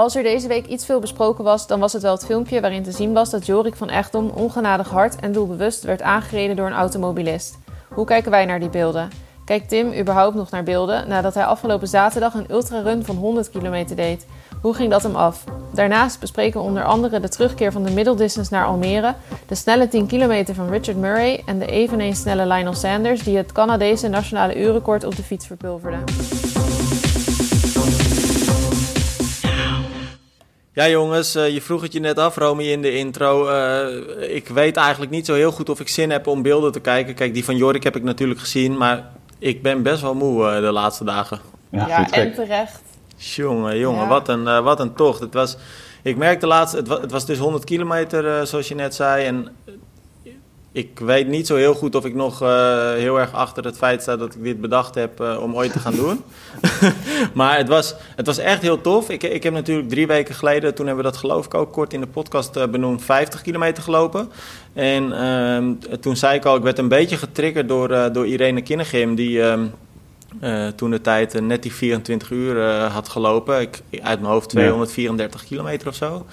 Als er deze week iets veel besproken was, dan was het wel het filmpje waarin te zien was dat Jorik van Echtdom ongenadig hard en doelbewust werd aangereden door een automobilist. Hoe kijken wij naar die beelden? Kijkt Tim überhaupt nog naar beelden nadat hij afgelopen zaterdag een ultrarun van 100 kilometer deed? Hoe ging dat hem af? Daarnaast bespreken we onder andere de terugkeer van de middeldistance naar Almere, de snelle 10 kilometer van Richard Murray en de eveneens snelle Lionel Sanders die het Canadese nationale uurrecord op de fiets verpulverde. Ja jongens, uh, je vroeg het je net af, Romy, in de intro. Uh, ik weet eigenlijk niet zo heel goed of ik zin heb om beelden te kijken. Kijk, die van Jorik heb ik natuurlijk gezien, maar ik ben best wel moe uh, de laatste dagen. Ja, ja en terecht. Jongen, jongen, ja. wat, een, wat een tocht. Het was, ik merkte laatst, het was, het was dus 100 kilometer, zoals je net zei. En ik weet niet zo heel goed of ik nog uh, heel erg achter het feit sta dat ik dit bedacht heb uh, om ooit te gaan doen. maar het was, het was echt heel tof. Ik, ik heb natuurlijk drie weken geleden, toen hebben we dat geloof ik ook kort in de podcast uh, benoemd, 50 kilometer gelopen. En ehm, toen zei ik al, ik werd een beetje getriggerd door, door Irene Kinnegim, die... Ehm, toen de tijd net die 24 uur had gelopen. Ik, uit mijn hoofd 234 ja. kilometer of zo.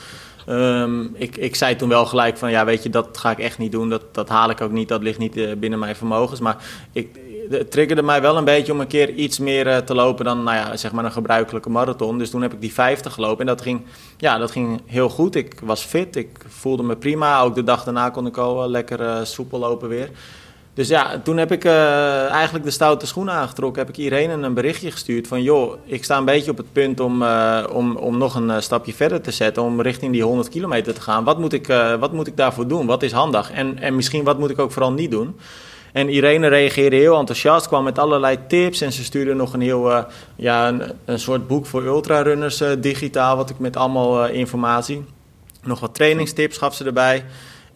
Um, ik, ik zei toen wel gelijk van, ja, weet je, dat ga ik echt niet doen. Dat, dat haal ik ook niet, dat ligt niet uh, binnen mijn vermogens. Maar ik, het triggerde mij wel een beetje om een keer iets meer uh, te lopen dan, nou ja, zeg maar een gebruikelijke marathon. Dus toen heb ik die 50 gelopen en dat ging, ja, dat ging heel goed. Ik was fit, ik voelde me prima. Ook de dag daarna kon ik al lekker uh, soepel lopen weer. Dus ja, toen heb ik uh, eigenlijk de stoute schoenen aangetrokken. Heb ik Irene een berichtje gestuurd van... joh, ik sta een beetje op het punt om, uh, om, om nog een uh, stapje verder te zetten... om richting die 100 kilometer te gaan. Wat moet ik, wat moet ik daarvoor doen? Wat is handig? En, en misschien wat moet ik ook vooral niet doen? En Irene reageerde heel enthousiast, kwam met allerlei tips... en ze stuurde nog een heel, ja, een, een, soort boek voor ultrarunners digitaal... wat ik met allemaal informatie... nog wat trainingstips gaf ze erbij...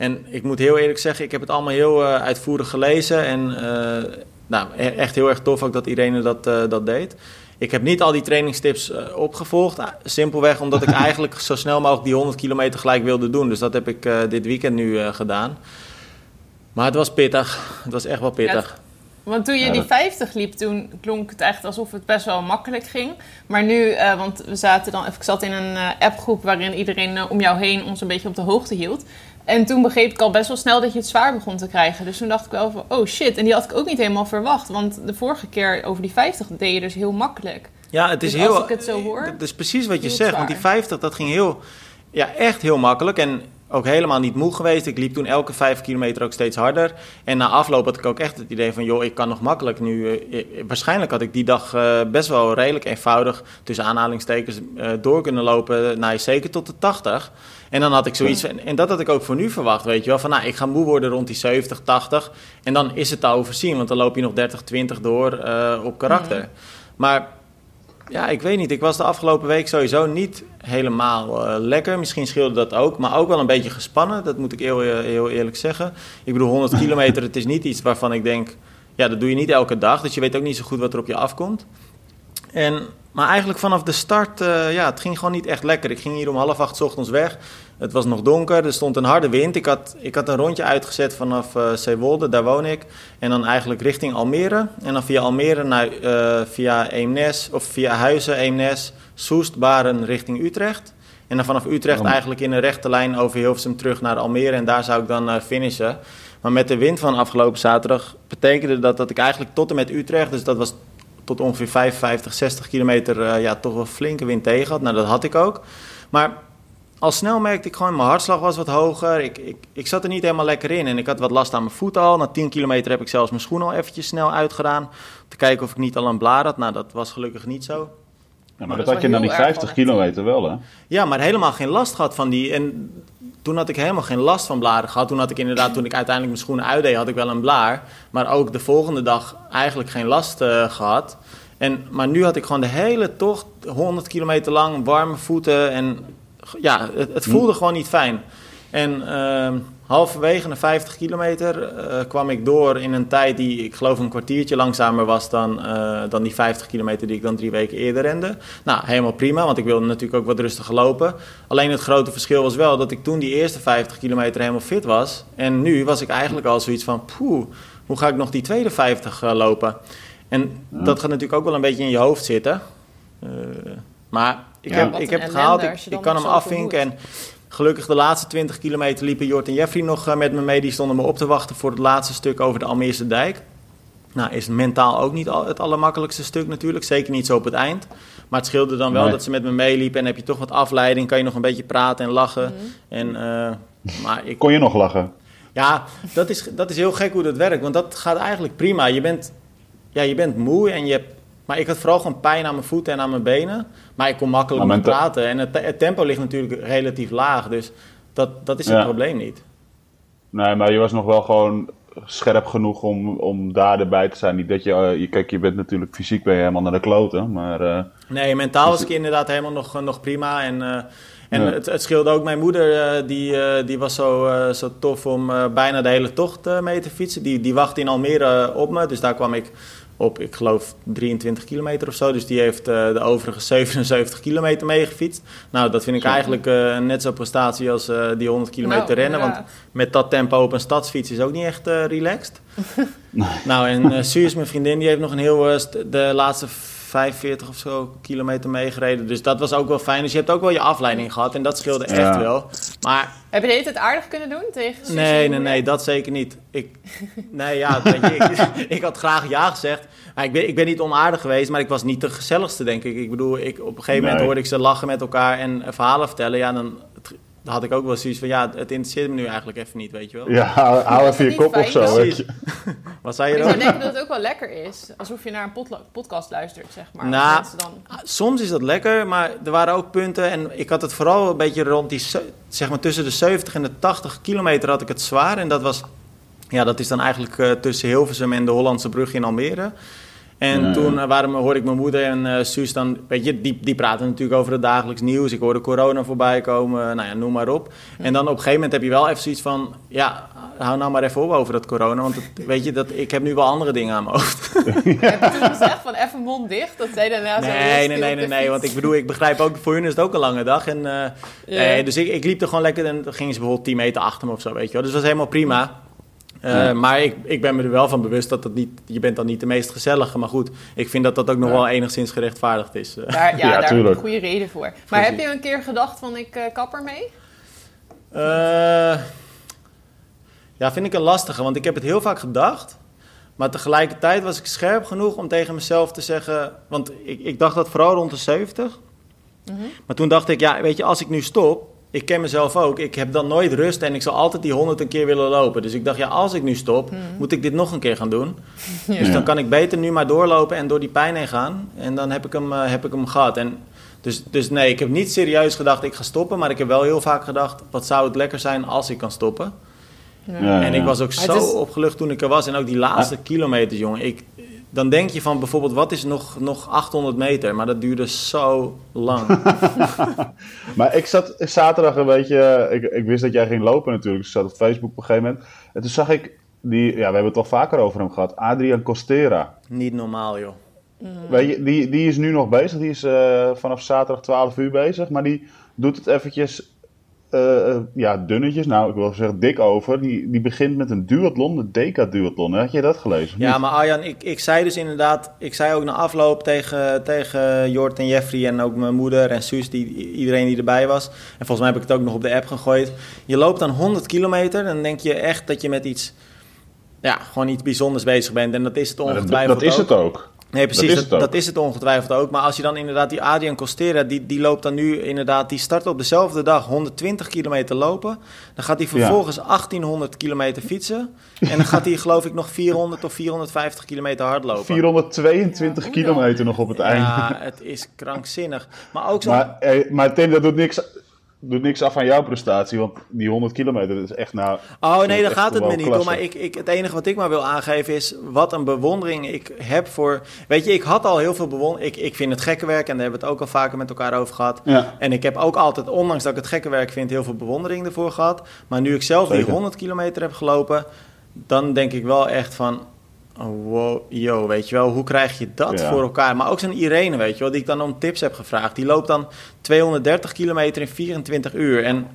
En ik moet heel eerlijk zeggen, ik heb het allemaal heel uh, uitvoerig gelezen. En uh, nou, e-, echt heel erg tof ook dat Irene dat, uh, dat deed. Ik heb niet al die trainingstips opgevolgd. Simpelweg omdat ik eigenlijk zo snel mogelijk die 100 kilometer gelijk wilde doen. Dus dat heb ik dit weekend nu gedaan. Maar het was pittig. Het was echt wel pittig. Ja, want toen je die 50 liep, toen klonk het echt alsof het best wel makkelijk ging. Maar nu, want we zaten dan, ik zat in een appgroep waarin iedereen om jou heen ons een beetje op de hoogte hield. En toen begreep ik al best wel snel dat je het zwaar begon te krijgen. Dus toen dacht ik wel van, oh shit. En die had ik ook niet helemaal verwacht. Want de vorige keer over die 50 deed je dus heel makkelijk. Ja, het is dus heel... als ik het zo hoor... Dat is precies wat je zegt. Want die 50, dat ging heel... Ja, echt heel makkelijk. En ook helemaal niet moe geweest. Ik liep toen elke vijf kilometer ook steeds harder. En na afloop had ik ook echt het idee van... joh, ik kan nog makkelijk nu... Eh, waarschijnlijk had ik die dag uh, best wel redelijk eenvoudig... tussen aanhalingstekens door kunnen lopen... Nou, zeker tot de 80... En dan had ik zoiets, en dat had ik ook voor nu verwacht, weet je wel. Van nou, ik ga moe worden rond die 70, 80. En dan is het te overzien, want dan loop je nog 30, 20 door op karakter. Maar ja, ik weet niet. Ik was de afgelopen week sowieso niet helemaal uh, lekker. Misschien scheelde dat ook, maar ook wel een beetje gespannen. Dat moet ik heel, heel eerlijk zeggen. Ik bedoel, 100 kilometer, het is niet iets waarvan ik denk... Ja, dat doe je niet elke dag, dus je weet ook niet zo goed wat er op je afkomt. En maar eigenlijk vanaf de start, uh, ja, het ging gewoon niet echt lekker. Ik ging hier om half acht ochtends weg. Het was nog donker, er stond een harde wind. Ik had, ik had een rondje uitgezet vanaf uh, Zeewolde, daar woon ik. En dan eigenlijk richting Almere. En dan via Almere naar, uh, via Eemnes, of via Huizen, Eemnes, Soest, Baren richting Utrecht. En dan vanaf Utrecht oh. eigenlijk in een rechte lijn over Hilversum terug naar Almere. En daar zou ik dan uh, finishen. Maar met de wind van afgelopen zaterdag betekende dat dat ik eigenlijk tot en met Utrecht, dus dat was tot ongeveer 55, 60 kilometer uh, ja, toch wel flinke wind tegen had. Nou, dat had ik ook. Maar al snel merkte ik gewoon, mijn hartslag was wat hoger. Ik, ik, ik zat er niet helemaal lekker in en ik had wat last aan mijn voet al. Na 10 kilometer heb ik zelfs mijn schoen al eventjes snel uitgedaan. Om te kijken of ik niet al een blaar had. Nou, dat was gelukkig niet zo. Ja, maar, dat, dat had je dan die 50 kilometer wel, hè? Ja, maar helemaal geen last gehad van die. En toen had ik helemaal geen last van blaren gehad. Toen had ik inderdaad, toen ik uiteindelijk mijn schoenen uitdeed, had ik wel een blaar. Maar ook de volgende dag eigenlijk geen last uh, gehad. En, maar nu had ik gewoon de hele tocht, 100 kilometer lang, warme voeten. En ja, het, het voelde gewoon niet fijn. En uh, halverwege de 50 kilometer uh, kwam ik door in een tijd die ik geloof een kwartiertje langzamer was dan, uh, dan die 50 kilometer die ik dan drie weken eerder rende. Nou, helemaal prima, want ik wilde natuurlijk ook wat rustiger lopen. Alleen het grote verschil was wel dat ik toen die eerste 50 kilometer helemaal fit was. En nu was ik eigenlijk al zoiets van, poeh, hoe ga ik nog die tweede 50 uh, lopen? En dat gaat natuurlijk ook wel een beetje in je hoofd zitten. Maar ik heb, ik heb het gehaald, ik, ik kan hem afvinken. En gelukkig de laatste 20 kilometer liepen Jort en Jeffrey nog met me mee. Die stonden me op te wachten voor het laatste stuk over de Almeerse dijk. Nou, is mentaal ook niet het allermakkelijkste stuk natuurlijk. Zeker niet zo op het eind. Maar het scheelde dan wel dat ze met me meeliepen. En heb je toch wat afleiding. Kan je nog een beetje praten en lachen. Mhm. En, uh, maar ik... Kon je nog lachen? Ja, dat is, dat is heel gek hoe dat werkt. Want dat gaat eigenlijk prima. Je bent, ja, je bent moe en je hebt... Maar ik had vooral gewoon pijn aan mijn voeten en aan mijn benen. Maar ik kon makkelijk nou, praten. En het, tempo ligt natuurlijk relatief laag. Dus dat, dat is het probleem niet. Nee, maar je was nog wel gewoon scherp genoeg om, om daar erbij te zijn. Niet dat je, uh, je, kijk, je bent natuurlijk fysiek ben je helemaal naar de kloten, maar... Uh, nee, mentaal was ik inderdaad helemaal nog, nog prima en... Uh, en het, het, scheelde ook mijn moeder, die, die was zo, zo tof om bijna de hele tocht mee te fietsen. Die, die wachtte in Almere op me, dus daar kwam ik op, ik geloof, 23 kilometer of zo. Dus die heeft uh, de overige 77 kilometer meegefietst. Nou, dat vind ik eigenlijk uh, net zo'n prestatie als uh, die 100 kilometer nou, rennen. Want met dat tempo op een stadsfiets is ook niet echt relaxed. nou, en Suus, mijn vriendin, die heeft nog een heel... de laatste 45 of zo kilometer meegereden. Dus dat was ook wel fijn. Dus je hebt ook wel je afleiding gehad en dat scheelde echt wel. Maar... Heb je het aardig kunnen doen tegen Nee, nee, nee, dat zeker niet. Ik, nee, ja, je, ik, ik, had graag ja gezegd. Maar ik, ben, ik ben niet onaardig geweest, maar ik was niet de gezelligste, denk ik. Ik bedoel, ik, op een gegeven moment hoorde ik ze lachen met elkaar en verhalen vertellen. Ja, dan dan had ik ook wel zoiets van, ja, het interesseert me nu eigenlijk even niet, weet je wel. Ja, hou, even je kop of zo. Weet je. Wat zei je dan? Ik denken dat het ook wel lekker is, alsof je naar een podcast luistert, zeg maar. Nou, dan... soms is dat lekker, maar er waren ook punten en ik had het vooral een beetje rond die, zeg maar tussen de 70 en de 80 kilometer had ik het zwaar. En dat was, ja, dat is dan eigenlijk uh, tussen Hilversum en de Hollandse brug in Almere. En toen uh, waren, hoorde ik mijn moeder en uh, Suus dan, weet je, die, die praten natuurlijk over het dagelijks nieuws. Ik hoorde corona voorbij komen, nou ja, noem maar op. En dan op een gegeven moment heb je wel even zoiets van, ja, hou nou maar even op over dat corona. Want weet je, dat, ik heb nu wel andere dingen aan mijn hoofd. Heb je toen gezegd van even mond dicht? Dat zij daarna nee, zo nee, nee, nee, nee, nee, want ik bedoel, ik begrijp ook, voor hun is het ook een lange dag. En, uh, nee, dus ik, ik liep er gewoon lekker en dan gingen ze bijvoorbeeld 10 meter achter me of zo, weet je wel. Dus dat was helemaal prima. Uh, Maar ik, ik ben me er wel van bewust dat het niet, je bent dan niet de meest gezellige. Maar goed, ik vind dat dat ook nog wel enigszins gerechtvaardigd is. Eh. Daar, ja, daar heb ik een goede reden voor. Maar heb je een keer gedacht van ik uh, kap mee? ja, vind ik een lastige. Want ik heb het heel vaak gedacht. Maar tegelijkertijd was ik scherp genoeg om tegen mezelf te zeggen... Want ik, ik dacht dat vooral rond de 70. Mm Maar toen dacht ik, ja, weet je, als ik nu stop ik ken mezelf ook. Ik heb dan nooit rust en ik zal altijd die honderd een keer willen lopen. Dus ik dacht, ja, als ik nu stop, hmm. moet ik dit nog een keer gaan doen. Dus dan kan ik beter nu maar doorlopen en door die pijn heen gaan. En dan heb ik hem, uh, heb ik hem gehad. En dus, dus nee, ik heb niet serieus gedacht, ik ga stoppen. Maar ik heb wel heel vaak gedacht, wat zou het lekker zijn als ik kan stoppen. Ja. en ik was ook zo opgelucht toen ik er was. En ook die laatste kilometers, jongen. Ik, dan denk je van bijvoorbeeld, wat is nog, nog 800 meter? Maar dat duurde zo lang. maar ik zat zaterdag een beetje, ik, ik wist dat jij ging lopen natuurlijk, dus ik zat op Facebook op een gegeven moment. En toen zag ik, die, ja, we hebben het al vaker over hem gehad, Adrian Costera. Niet normaal joh. Weet je, die, die is nu nog bezig, die is uh, vanaf zaterdag 12 uur bezig, maar die doet het eventjes uh, ja, dunnetjes, nou ik wil zeggen dik over. Die, die begint met een duathlon, de Deca-duathlon. Had je dat gelezen? Ja, maar Arjan, ik, ik zei dus inderdaad, ik zei ook na afloop tegen, tegen Jort en Jeffrey en ook mijn moeder en Suus, die, iedereen die erbij was. En volgens mij heb ik het ook nog op de app gegooid. Je loopt dan 100 kilometer, dan denk je echt dat je met iets, ja, gewoon iets bijzonders bezig bent. En dat is het ongetwijfeld Dat, dat is het ook. Nee, precies. Dat is, het ongetwijfeld ook. Maar als je dan inderdaad die Adrian Costera, die, die loopt dan nu inderdaad, die start op dezelfde dag 120 kilometer lopen. Dan gaat hij vervolgens 1800 kilometer fietsen. En dan gaat hij geloof ik nog 400 of 450 kilometer hardlopen. 422 kilometer nog op het einde. Ja, het is krankzinnig. Maar ook zo. Maar, eh, maar Tim, dat doet niks doet niks af aan jouw prestatie, want die 100 kilometer is echt nou. Oh nee, daar gaat het me niet om. Maar ik, ik, het enige wat ik maar wil aangeven is wat een bewondering ik heb voor. Weet je, ik had al heel veel bewondering. Ik, ik vind het gekke werk en daar hebben we het ook al vaker met elkaar over gehad. Ja. En ik heb ook altijd, ondanks dat ik het gekke werk vind, heel veel bewondering ervoor gehad. Maar nu ik zelf die 100 kilometer heb gelopen, dan denk ik wel echt van. Oh, wow, yo, weet je wel, hoe krijg je dat voor elkaar? Maar ook zo'n Irene, weet je wel, die ik dan om tips heb gevraagd. Die loopt dan 230 kilometer in 24 uur. En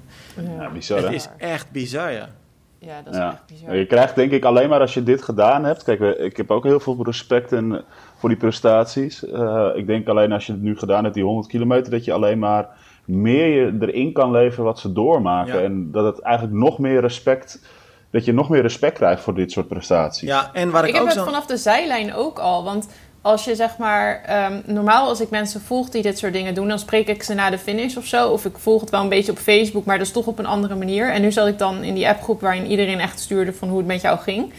ja, bizar, het is echt bizar, ja. Ja, dat is echt bizar. Je krijgt denk ik alleen maar als je dit gedaan hebt. Kijk, ik heb ook heel veel respect en voor die prestaties. Uh, ik denk alleen als je het nu gedaan hebt, die 100 kilometer, dat je alleen maar meer je erin kan leveren wat ze doormaken. En dat het eigenlijk nog meer respect dat je nog meer respect krijgt voor dit soort prestaties. Ja, en waar ik, ik heb het vanaf de zijlijn ook al. Want als je zeg maar, um, normaal als ik mensen volg die dit soort dingen doen, dan spreek ik ze na de finish of zo. Of ik volg het wel een beetje op Facebook, maar dat is toch op een andere manier. En nu zat ik dan in die appgroep waarin iedereen echt stuurde van hoe het met jou ging.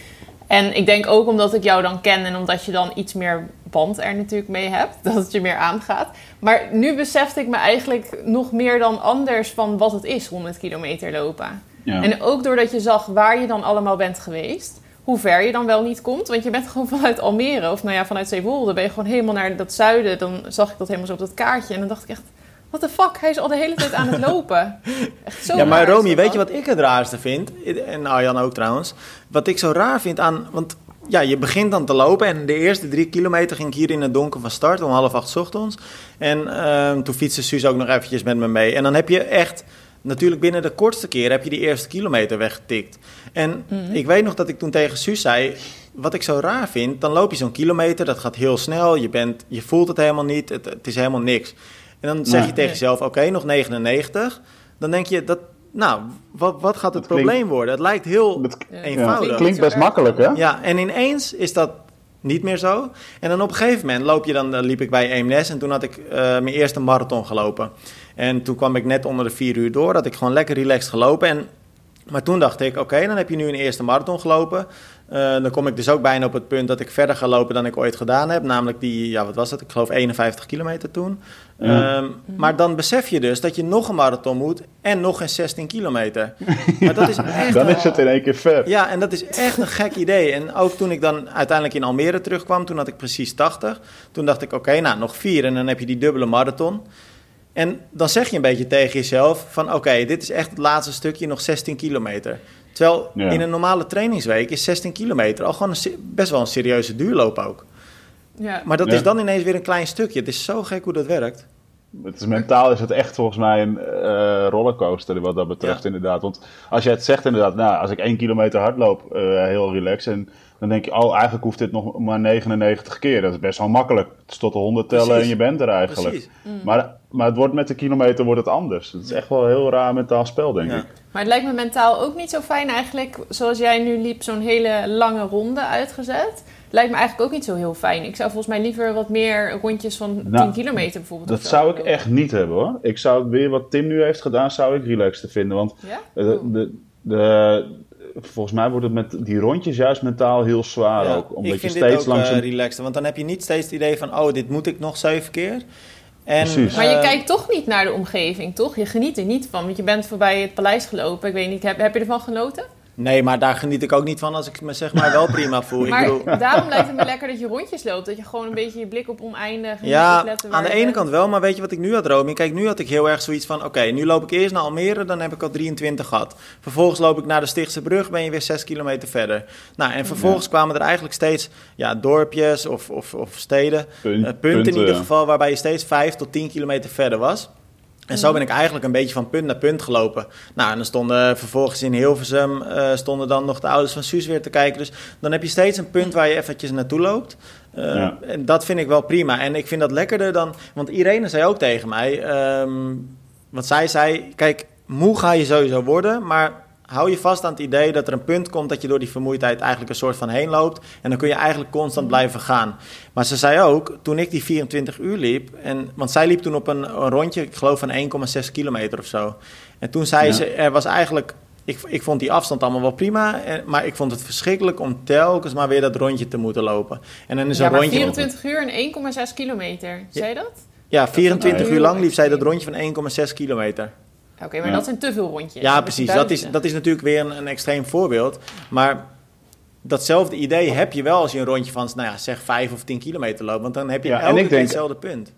En ik denk ook omdat ik jou dan ken en omdat je dan iets meer band er natuurlijk mee hebt, dat het je meer aangaat. Maar nu besefte ik me eigenlijk nog meer dan anders van wat het is 100 kilometer lopen. Ja. En ook doordat je zag waar je dan allemaal bent geweest hoe ver je dan wel niet komt. Want je bent gewoon vanuit Almere of nou ja, vanuit Zeewolde ben je gewoon helemaal naar dat zuiden. Dan zag ik dat helemaal zo op dat kaartje en dan dacht ik echt... What the fuck? Hij is al de hele tijd aan het lopen. Echt zo ja, maar Romy, weet je wat ik het raarste vind? En Arjan ook trouwens. Wat ik zo raar vind aan... Want ja, je begint dan te lopen en de eerste drie kilometer ging ik hier in het donker van start om half acht ochtends. En uh, toen fietste Suus ook nog eventjes met me mee. En dan heb je echt natuurlijk binnen de kortste keer heb je die eerste kilometer weggetikt. En mhm. ik weet nog dat ik toen tegen Suus zei, wat ik zo raar vind, dan loop je zo'n kilometer, dat gaat heel snel, je, bent, je voelt het helemaal niet, het, het is helemaal niks. En dan zeg je tegen jezelf, oké, nog 99. Dan denk je, dat, nou, wat, wat gaat het probleem worden? Het lijkt heel eenvoudig. Het klinkt best makkelijk, hè? Ja, en ineens is dat niet meer zo. En dan op een gegeven moment loop je dan, liep ik bij Eemnes en toen had ik uh, mijn eerste marathon gelopen. En toen kwam ik net onder de vier uur door, dat ik gewoon lekker relaxed gelopen. En, maar toen dacht ik, oké, dan heb je nu een eerste marathon gelopen. Uh, dan kom ik dus ook bijna op het punt dat ik verder ga lopen dan ik ooit gedaan heb. Namelijk die, ja, wat was het? Ik geloof 51 kilometer toen. Ja. Um, maar dan besef je dus dat je nog een marathon moet en nog een 16 kilometer. Maar dat is echt dan is het in één keer ver. Ja, en dat is echt een gek idee. En ook toen ik dan uiteindelijk in Almere terugkwam, toen had ik precies 80. Toen dacht ik, oké, nou nog vier en dan heb je die dubbele marathon. En dan zeg je een beetje tegen jezelf van oké, dit is echt het laatste stukje, nog 16 kilometer. Terwijl in een normale trainingsweek is 16 kilometer al gewoon een, best wel een serieuze duurloop ook. Ja. Maar dat is dan ineens weer een klein stukje. Het is zo gek hoe dat werkt. Het is, mentaal is het echt volgens mij een uh, rollercoaster wat dat betreft inderdaad. Want als je het zegt inderdaad, nou, als ik één kilometer hardloop, uh, heel relaxed. En dan denk je, oh, eigenlijk hoeft dit nog maar 99 keer. Dat is best wel makkelijk. Het is tot de 100 tellen en je bent er eigenlijk. Mm. Maar, maar het wordt met de kilometer wordt het anders. Het is echt wel een heel raar mentaal spel, denk ik. Maar het lijkt me mentaal ook niet zo fijn eigenlijk, zoals jij nu liep, zo'n hele lange ronde uitgezet. Lijkt me eigenlijk ook niet zo heel fijn. Ik zou volgens mij liever wat meer rondjes van 10 nou, kilometer bijvoorbeeld. Dat zou ik echt niet hebben hoor. Ik zou weer wat Tim nu heeft gedaan, zou ik relaxed vinden. Want ja? de, de, de, volgens mij wordt het met die rondjes juist mentaal heel zwaar ook. Omdat ik vind je steeds dit ook, langs uh, relaxed, want dan heb je niet steeds het idee van, oh, dit moet ik nog zeven keer. En, maar je uh, kijkt toch niet naar de omgeving, toch? Je geniet er niet van, want je bent voorbij het paleis gelopen. Ik weet niet, heb, heb je ervan genoten? Nee, maar daar geniet ik ook niet van als ik me zeg maar wel prima voel. maar ik bedoel... daarom lijkt het me lekker dat je rondjes loopt. Dat je gewoon een beetje je blik op oneindig... Ja, aan de ene kant wel, maar weet je wat ik nu had, Romy? Kijk, nu had ik heel erg zoiets van... Oké, nu loop ik eerst naar Almere, dan heb ik al 23 gehad. Vervolgens loop ik naar de Stichtse Brug, ben je weer 6 kilometer verder. Nou, en vervolgens kwamen er eigenlijk steeds ja, dorpjes of, of, of steden... Punt, uh, punten in ieder geval, waarbij je steeds 5 tot 10 kilometer verder was... En zo ben ik eigenlijk een beetje van punt naar punt gelopen. Nou, en dan stonden vervolgens in Hilversum uh, stonden dan nog de ouders van Suus weer te kijken. Dus dan heb je steeds een punt waar je eventjes naartoe loopt. Uh, En dat vind ik wel prima. En ik vind dat lekkerder dan... Want Irene zei ook tegen mij... Um, want zij zei, kijk, moe ga je sowieso worden, maar hou je vast aan het idee dat er een punt komt dat je door die vermoeidheid eigenlijk een soort van heen loopt. En dan kun je eigenlijk constant mhm. blijven gaan. Maar ze zei ook, toen ik die 24 uur liep, en, want zij liep toen op een, een rondje, ik geloof van 1,6 kilometer of zo. En toen zei ze, er was eigenlijk, ik, ik vond die afstand allemaal wel prima, maar ik vond het verschrikkelijk om telkens maar weer dat rondje te moeten lopen. En dan is ja, een rondje... 24 uur en 1,6 kilometer, zei je dat? Ja, 24 uur lang liep zij dat rondje van 1,6 kilometer. Oké, maar dat zijn te veel rondjes. Ja, precies. Dat is, dat is natuurlijk weer een, een extreem voorbeeld. Maar datzelfde idee heb je wel als je een rondje van, nou ja, zeg 5 of 10 kilometer loopt. Want dan heb je ja, elke keer hetzelfde punt.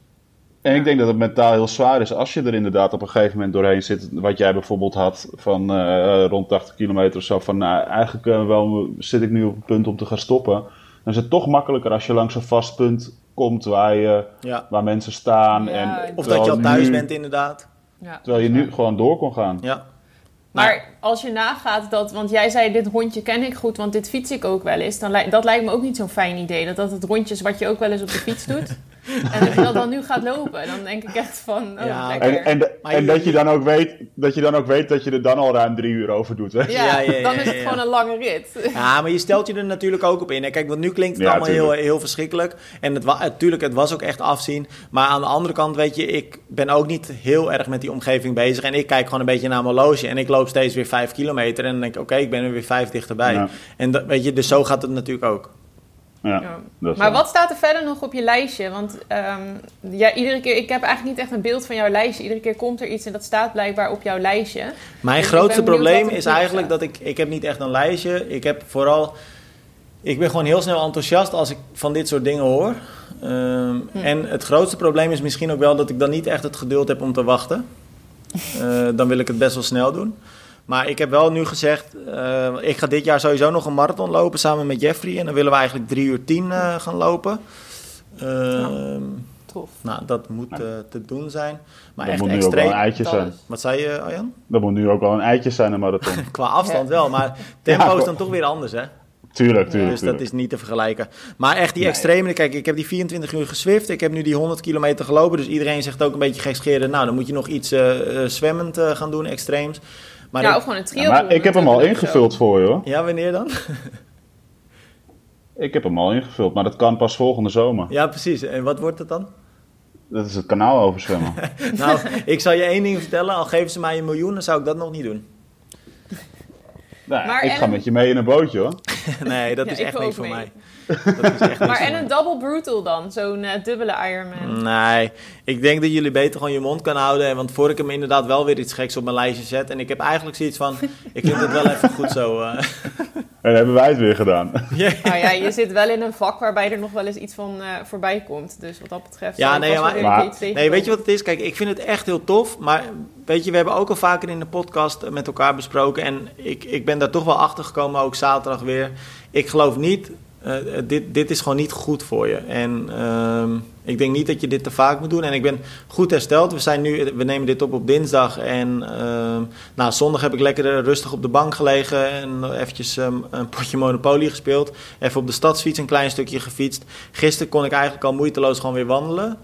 En ik denk dat het mentaal heel zwaar is als je er inderdaad op een gegeven moment doorheen zit. Wat jij bijvoorbeeld had van uh, rond 80 kilometer of zo. Van nou, eigenlijk uh, wel, zit ik nu op het punt om te gaan stoppen. Dan is het toch makkelijker als je langs een vast punt komt waar, je, ja. waar mensen staan. Ja, en, of dat je al thuis bent inderdaad. Ja, Terwijl je nu gewoon door kon gaan. Ja. Maar als je nagaat dat, want jij zei dit rondje ken ik goed, want dit fiets ik ook wel eens. Dan, dat lijkt me ook niet zo'n fijn idee. Dat dat het rondje is wat je ook wel eens op de fiets doet. En als je dat dan nu gaat lopen, dan denk ik echt van, oh, ja, En, en, en dat, je dan ook weet, dat je dan ook weet dat je er dan al ruim drie uur over doet. Hè? Ja, ja, dan is het gewoon een lange rit. Ja, maar je stelt je er natuurlijk ook op in. Kijk, want nu klinkt het allemaal heel, heel verschrikkelijk. En het, natuurlijk, het was ook echt afzien. Maar aan de andere kant, weet je, ik ben ook niet heel erg met die omgeving bezig. En ik kijk gewoon een beetje naar mijn loge. En ik loop steeds weer vijf kilometer. En dan denk ik, oké, ik ben er weer vijf dichterbij. En dat, weet je, dus zo gaat het natuurlijk ook. Ja, maar wat staat er verder nog op je lijstje? Want um, ja, iedere keer, ik heb eigenlijk niet echt een beeld van jouw lijstje. Iedere keer komt er iets en dat staat blijkbaar op jouw lijstje. Mijn dus grootste probleem is eigenlijk dat ik, ik heb niet echt een lijstje. Ik heb vooral, ik ben gewoon heel snel enthousiast als ik van dit soort dingen hoor. Um, En het grootste probleem is misschien ook wel dat ik dan niet echt het geduld heb om te wachten. Uh, dan wil ik het best wel snel doen. Maar ik heb wel nu gezegd, uh, ik ga dit jaar sowieso nog een marathon lopen samen met Jeffrey. En dan willen we eigenlijk 3 uur 10 uh, gaan lopen. Uh, tof. Nou, dat moet te doen zijn. Maar dat echt moet nu extreem. ook wel een eitje zijn. Wat zei je, Arjan? Dat moet nu ook wel een eitje zijn, een marathon. Qua afstand wel, maar tempo is dan toch weer anders, hè? Tuurlijk, tuurlijk. Dus dat is niet te vergelijken. Maar echt die nee. extreme, kijk, ik heb die 24 uur geswift. Ik heb nu die 100 kilometer gelopen. Dus iedereen zegt ook een beetje gekscherend. Nou, dan moet je nog iets zwemmend gaan doen, extreems. Maar ja, ook gewoon een trio. maar ik heb hem al ingevuld voor je hoor. Ja, wanneer dan? ik heb hem al ingevuld, maar dat kan pas volgende zomer. Ja, precies. En wat wordt het dan? Dat is het kanaal overzwemmen. nou, ik zal je één ding vertellen. Al geven ze mij een miljoen, dan zou ik dat nog niet doen. Nou, maar ik ga met je mee in een bootje hoor. nee, dat is echt niks voor mij. Maar en een double brutal dan? Zo'n uh, dubbele Ironman? Nee, ik denk dat jullie beter gewoon je mond kan houden. Want voor ik hem inderdaad wel weer iets geks op mijn lijstje zet. En ik heb eigenlijk zoiets van, ik vind het wel even goed zo. Uh. En hebben wij het weer gedaan. Yeah. Nou ja, je zit wel in een vak waarbij er nog wel eens iets van uh, voorbij komt. Dus wat dat betreft... Ja, nee, maar, maar nee, weet je wat het is? Kijk, ik vind het echt heel tof. Maar weet je, we hebben ook al vaker in de podcast met elkaar besproken. En ik, ik ben daar toch wel achter gekomen, ook zaterdag weer. Ik geloof niet uh, dit, dit is gewoon niet goed voor je. En uh, ik denk niet dat je dit te vaak moet doen. En ik ben goed hersteld. We, zijn nu, we nemen dit op op dinsdag. En uh, nou, zondag heb ik lekker rustig op de bank gelegen. En eventjes um, een potje Monopoly gespeeld. Even op de stadsfiets een klein stukje gefietst. Gisteren kon ik eigenlijk al moeiteloos gewoon weer wandelen.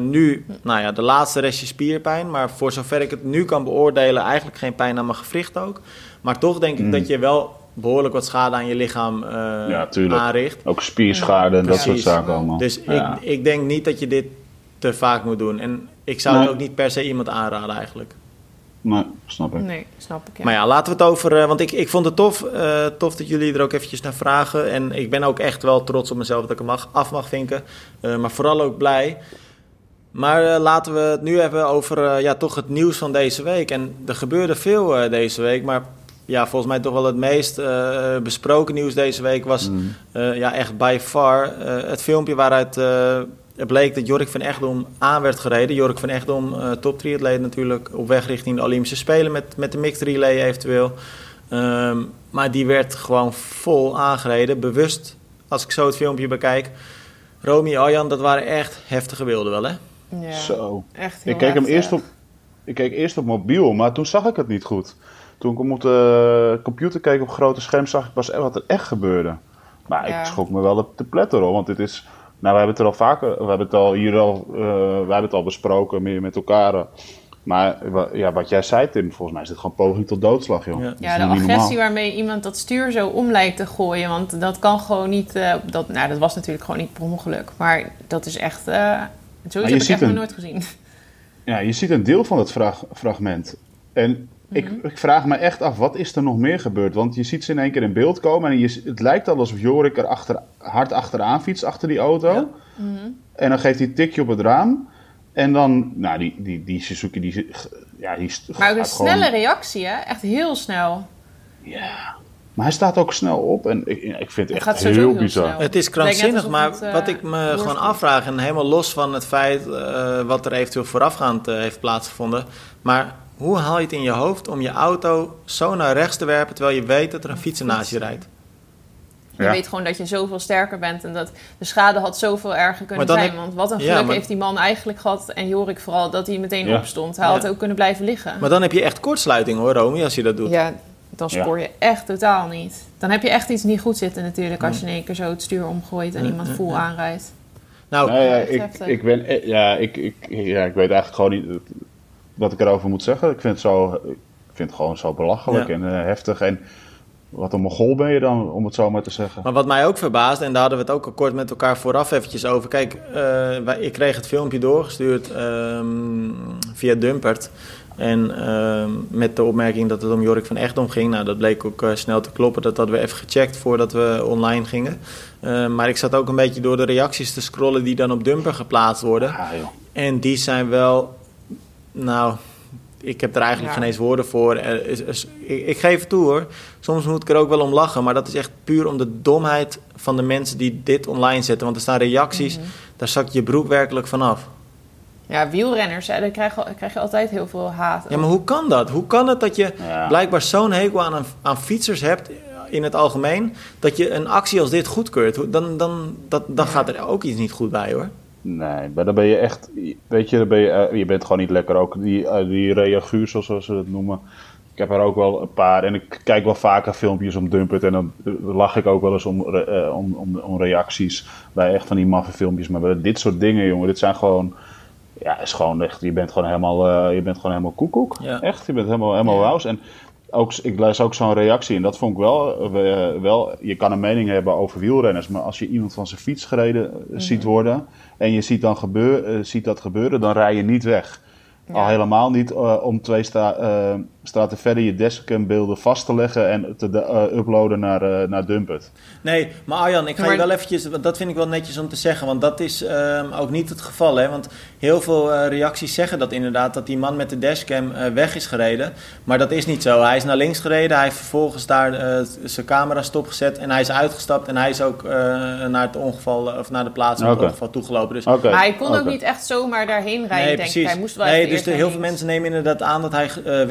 Nu, nou ja, de laatste restje spierpijn. Maar voor zover ik het nu kan beoordelen, eigenlijk geen pijn aan mijn gewricht ook. Maar toch denk ik mm. dat je wel behoorlijk wat schade aan je lichaam uh, ja, aanricht. Ook spierschade en dat soort zaken allemaal. Dus ik, ik denk niet dat je dit te vaak moet doen. En ik zou het ook niet per se iemand aanraden eigenlijk. Nee, snap ik. Nee, snap ik. Ja. Maar ja, laten we het over. Uh, want ik, ik vond het tof, uh, tof dat jullie er ook eventjes naar vragen. En ik ben ook echt wel trots op mezelf dat ik hem mag, af mag vinken. Uh, maar vooral ook blij. Maar laten we het nu hebben over ja, toch het nieuws van deze week. En er gebeurde veel deze week. Maar ja, volgens mij toch wel het meest uh, besproken nieuws deze week was mm. uh, ja, echt by far uh, het filmpje waaruit het bleek dat Jorik van Echtdom aan werd gereden. Jorik van Echtdom, top triatleet natuurlijk, op weg richting de Olympische Spelen met, met de mixed relay eventueel. Um, maar die werd gewoon vol aangereden, bewust, als ik zo het filmpje bekijk. Romy Arjan, dat waren echt heftige beelden wel, hè? Ja, zo. Echt ik keek hem eerst op, ik keek eerst op mobiel, maar toen zag ik het niet goed. Toen ik op de computer keek op grote scherm, zag ik pas wat er echt gebeurde. Maar ik schrok me wel de, de pletter hoor, want dit is... Nou, we hebben het er al vaker, we hebben het al hier al, uh, we hebben het al besproken meer met elkaar. Maar ja, wat jij zei, Tim, volgens mij is dit gewoon poging tot doodslag, joh. Ja, ja de agressie waarmee iemand dat stuur zo om lijkt te gooien. Want dat kan gewoon niet. Uh, dat, nou, dat was natuurlijk gewoon niet per ongeluk. Maar dat is echt. Uh, zoiets heb ik echt nog nooit gezien. Ja, je ziet een deel van het fragment. En ik, ik, vraag me echt af, wat is er nog meer gebeurd? Want je ziet ze in één keer in beeld komen en je, het lijkt al alsof Jorik er achter, hard achteraan fietst, achter die auto. Ja. Mhm. En dan geeft hij een tikje op het raam. En dan, nou, die, die, die Suzuki, die, ja, die Maar ook een snelle reactie, hè? Echt heel snel. Ja. Maar hij staat ook snel op en ik, ik vind het, echt heel, bizar. het is krankzinnig, maar het, uh, wat ik me gewoon afvraag... en helemaal los van het feit uh, wat er eventueel voorafgaand uh, heeft plaatsgevonden... maar hoe haal je het in je hoofd om je auto zo naar rechts te werpen terwijl je weet dat er een fietser naast je rijdt? Je weet gewoon dat je zoveel sterker bent en dat de schade had zoveel erger kunnen zijn. want wat een geluk heeft die man eigenlijk gehad, en Jorik vooral, dat hij meteen opstond. Hij had ook kunnen blijven liggen. Maar dan heb je echt kortsluiting hoor, Romy, als je dat doet. Ja, dan spoor je echt totaal niet. Dan heb je echt iets niet goed zitten natuurlijk, als je in één keer zo het stuur omgooit en iemand vol aanrijdt. Nou, ja, ik, ik, ben, ja, ik, ik, ja, ik weet eigenlijk gewoon niet wat ik erover moet zeggen. Ik vind het, zo, ik vind het gewoon zo belachelijk en uh, heftig. En wat een mogol ben je dan, om het zo maar te zeggen. Maar wat mij ook verbaast, en daar hadden we het ook al kort met elkaar vooraf eventjes over. Kijk, uh, ik kreeg het filmpje doorgestuurd um, via Dumpert. En uh, met de opmerking dat het om Jorik van Echtdom ging. Nou, dat bleek ook uh, snel te kloppen. Dat hadden we even gecheckt voordat we online gingen. Uh, maar ik zat ook een beetje door de reacties te scrollen die dan op Dumper geplaatst worden. Ah, en die zijn wel, nou, ik heb er eigenlijk geen eens woorden voor. Ik, ik, geef het toe hoor. Soms moet ik er ook wel om lachen. Maar dat is echt puur om de domheid van de mensen die dit online zetten. Want er staan reacties, mm-hmm. daar zakt je broek werkelijk vanaf. Ja, wielrenners, hè, daar krijg, krijg, je altijd heel veel haat. Ja, maar hoe kan dat? Hoe kan het dat je blijkbaar zo'n hekel aan, aan fietsers hebt in het algemeen... dat je een actie als dit goedkeurt? Dan, dan, dat, dan gaat er ook iets niet goed bij, hoor. Nee, maar dan ben je echt... Weet je, dan ben je, eh, je bent gewoon niet lekker. Ook die, uh, die reaguur, zoals ze dat noemen... Ik heb er ook wel een paar en ik kijk wel vaker filmpjes om Dumpet en dan lach ik ook wel eens om, uh, om, om, om, reacties bij echt van die maffe filmpjes. Maar bij dit soort dingen, jongen, dit zijn gewoon ja, is gewoon echt, je bent gewoon helemaal, je bent gewoon helemaal koekoek. Ja. Echt, je bent helemaal, helemaal ja. En ook, ik lees ook zo'n reactie en dat vond ik wel, uh, wel, je kan een mening hebben over wielrenners, maar als je iemand van zijn fiets gereden mm. ziet worden en je ziet, dan gebeur, ziet dat gebeuren, dan rij je niet weg. Al helemaal niet om twee sta, straten verder je dashcam-beelden vast te leggen en te uh, uploaden naar, naar Dumpet. Nee, maar Arjan, ik ga je wel eventjes, dat vind ik wel netjes om te zeggen, want dat is ehm, ook niet het geval. Hè? Want heel veel reacties zeggen dat inderdaad, dat die man met de dashcam weg is gereden. Maar dat is niet zo. Hij is naar links gereden, hij heeft vervolgens daar zijn camera stopgezet en hij is uitgestapt en hij is ook naar het ongeval, of naar de plaats van okay. het ongeval toegelopen. Dus, okay. Maar hij kon ook niet echt zomaar daarheen rijden, nee, denk ik. Hij moest wel nee, dus de, heel veel mensen nemen inderdaad aan dat hij uh,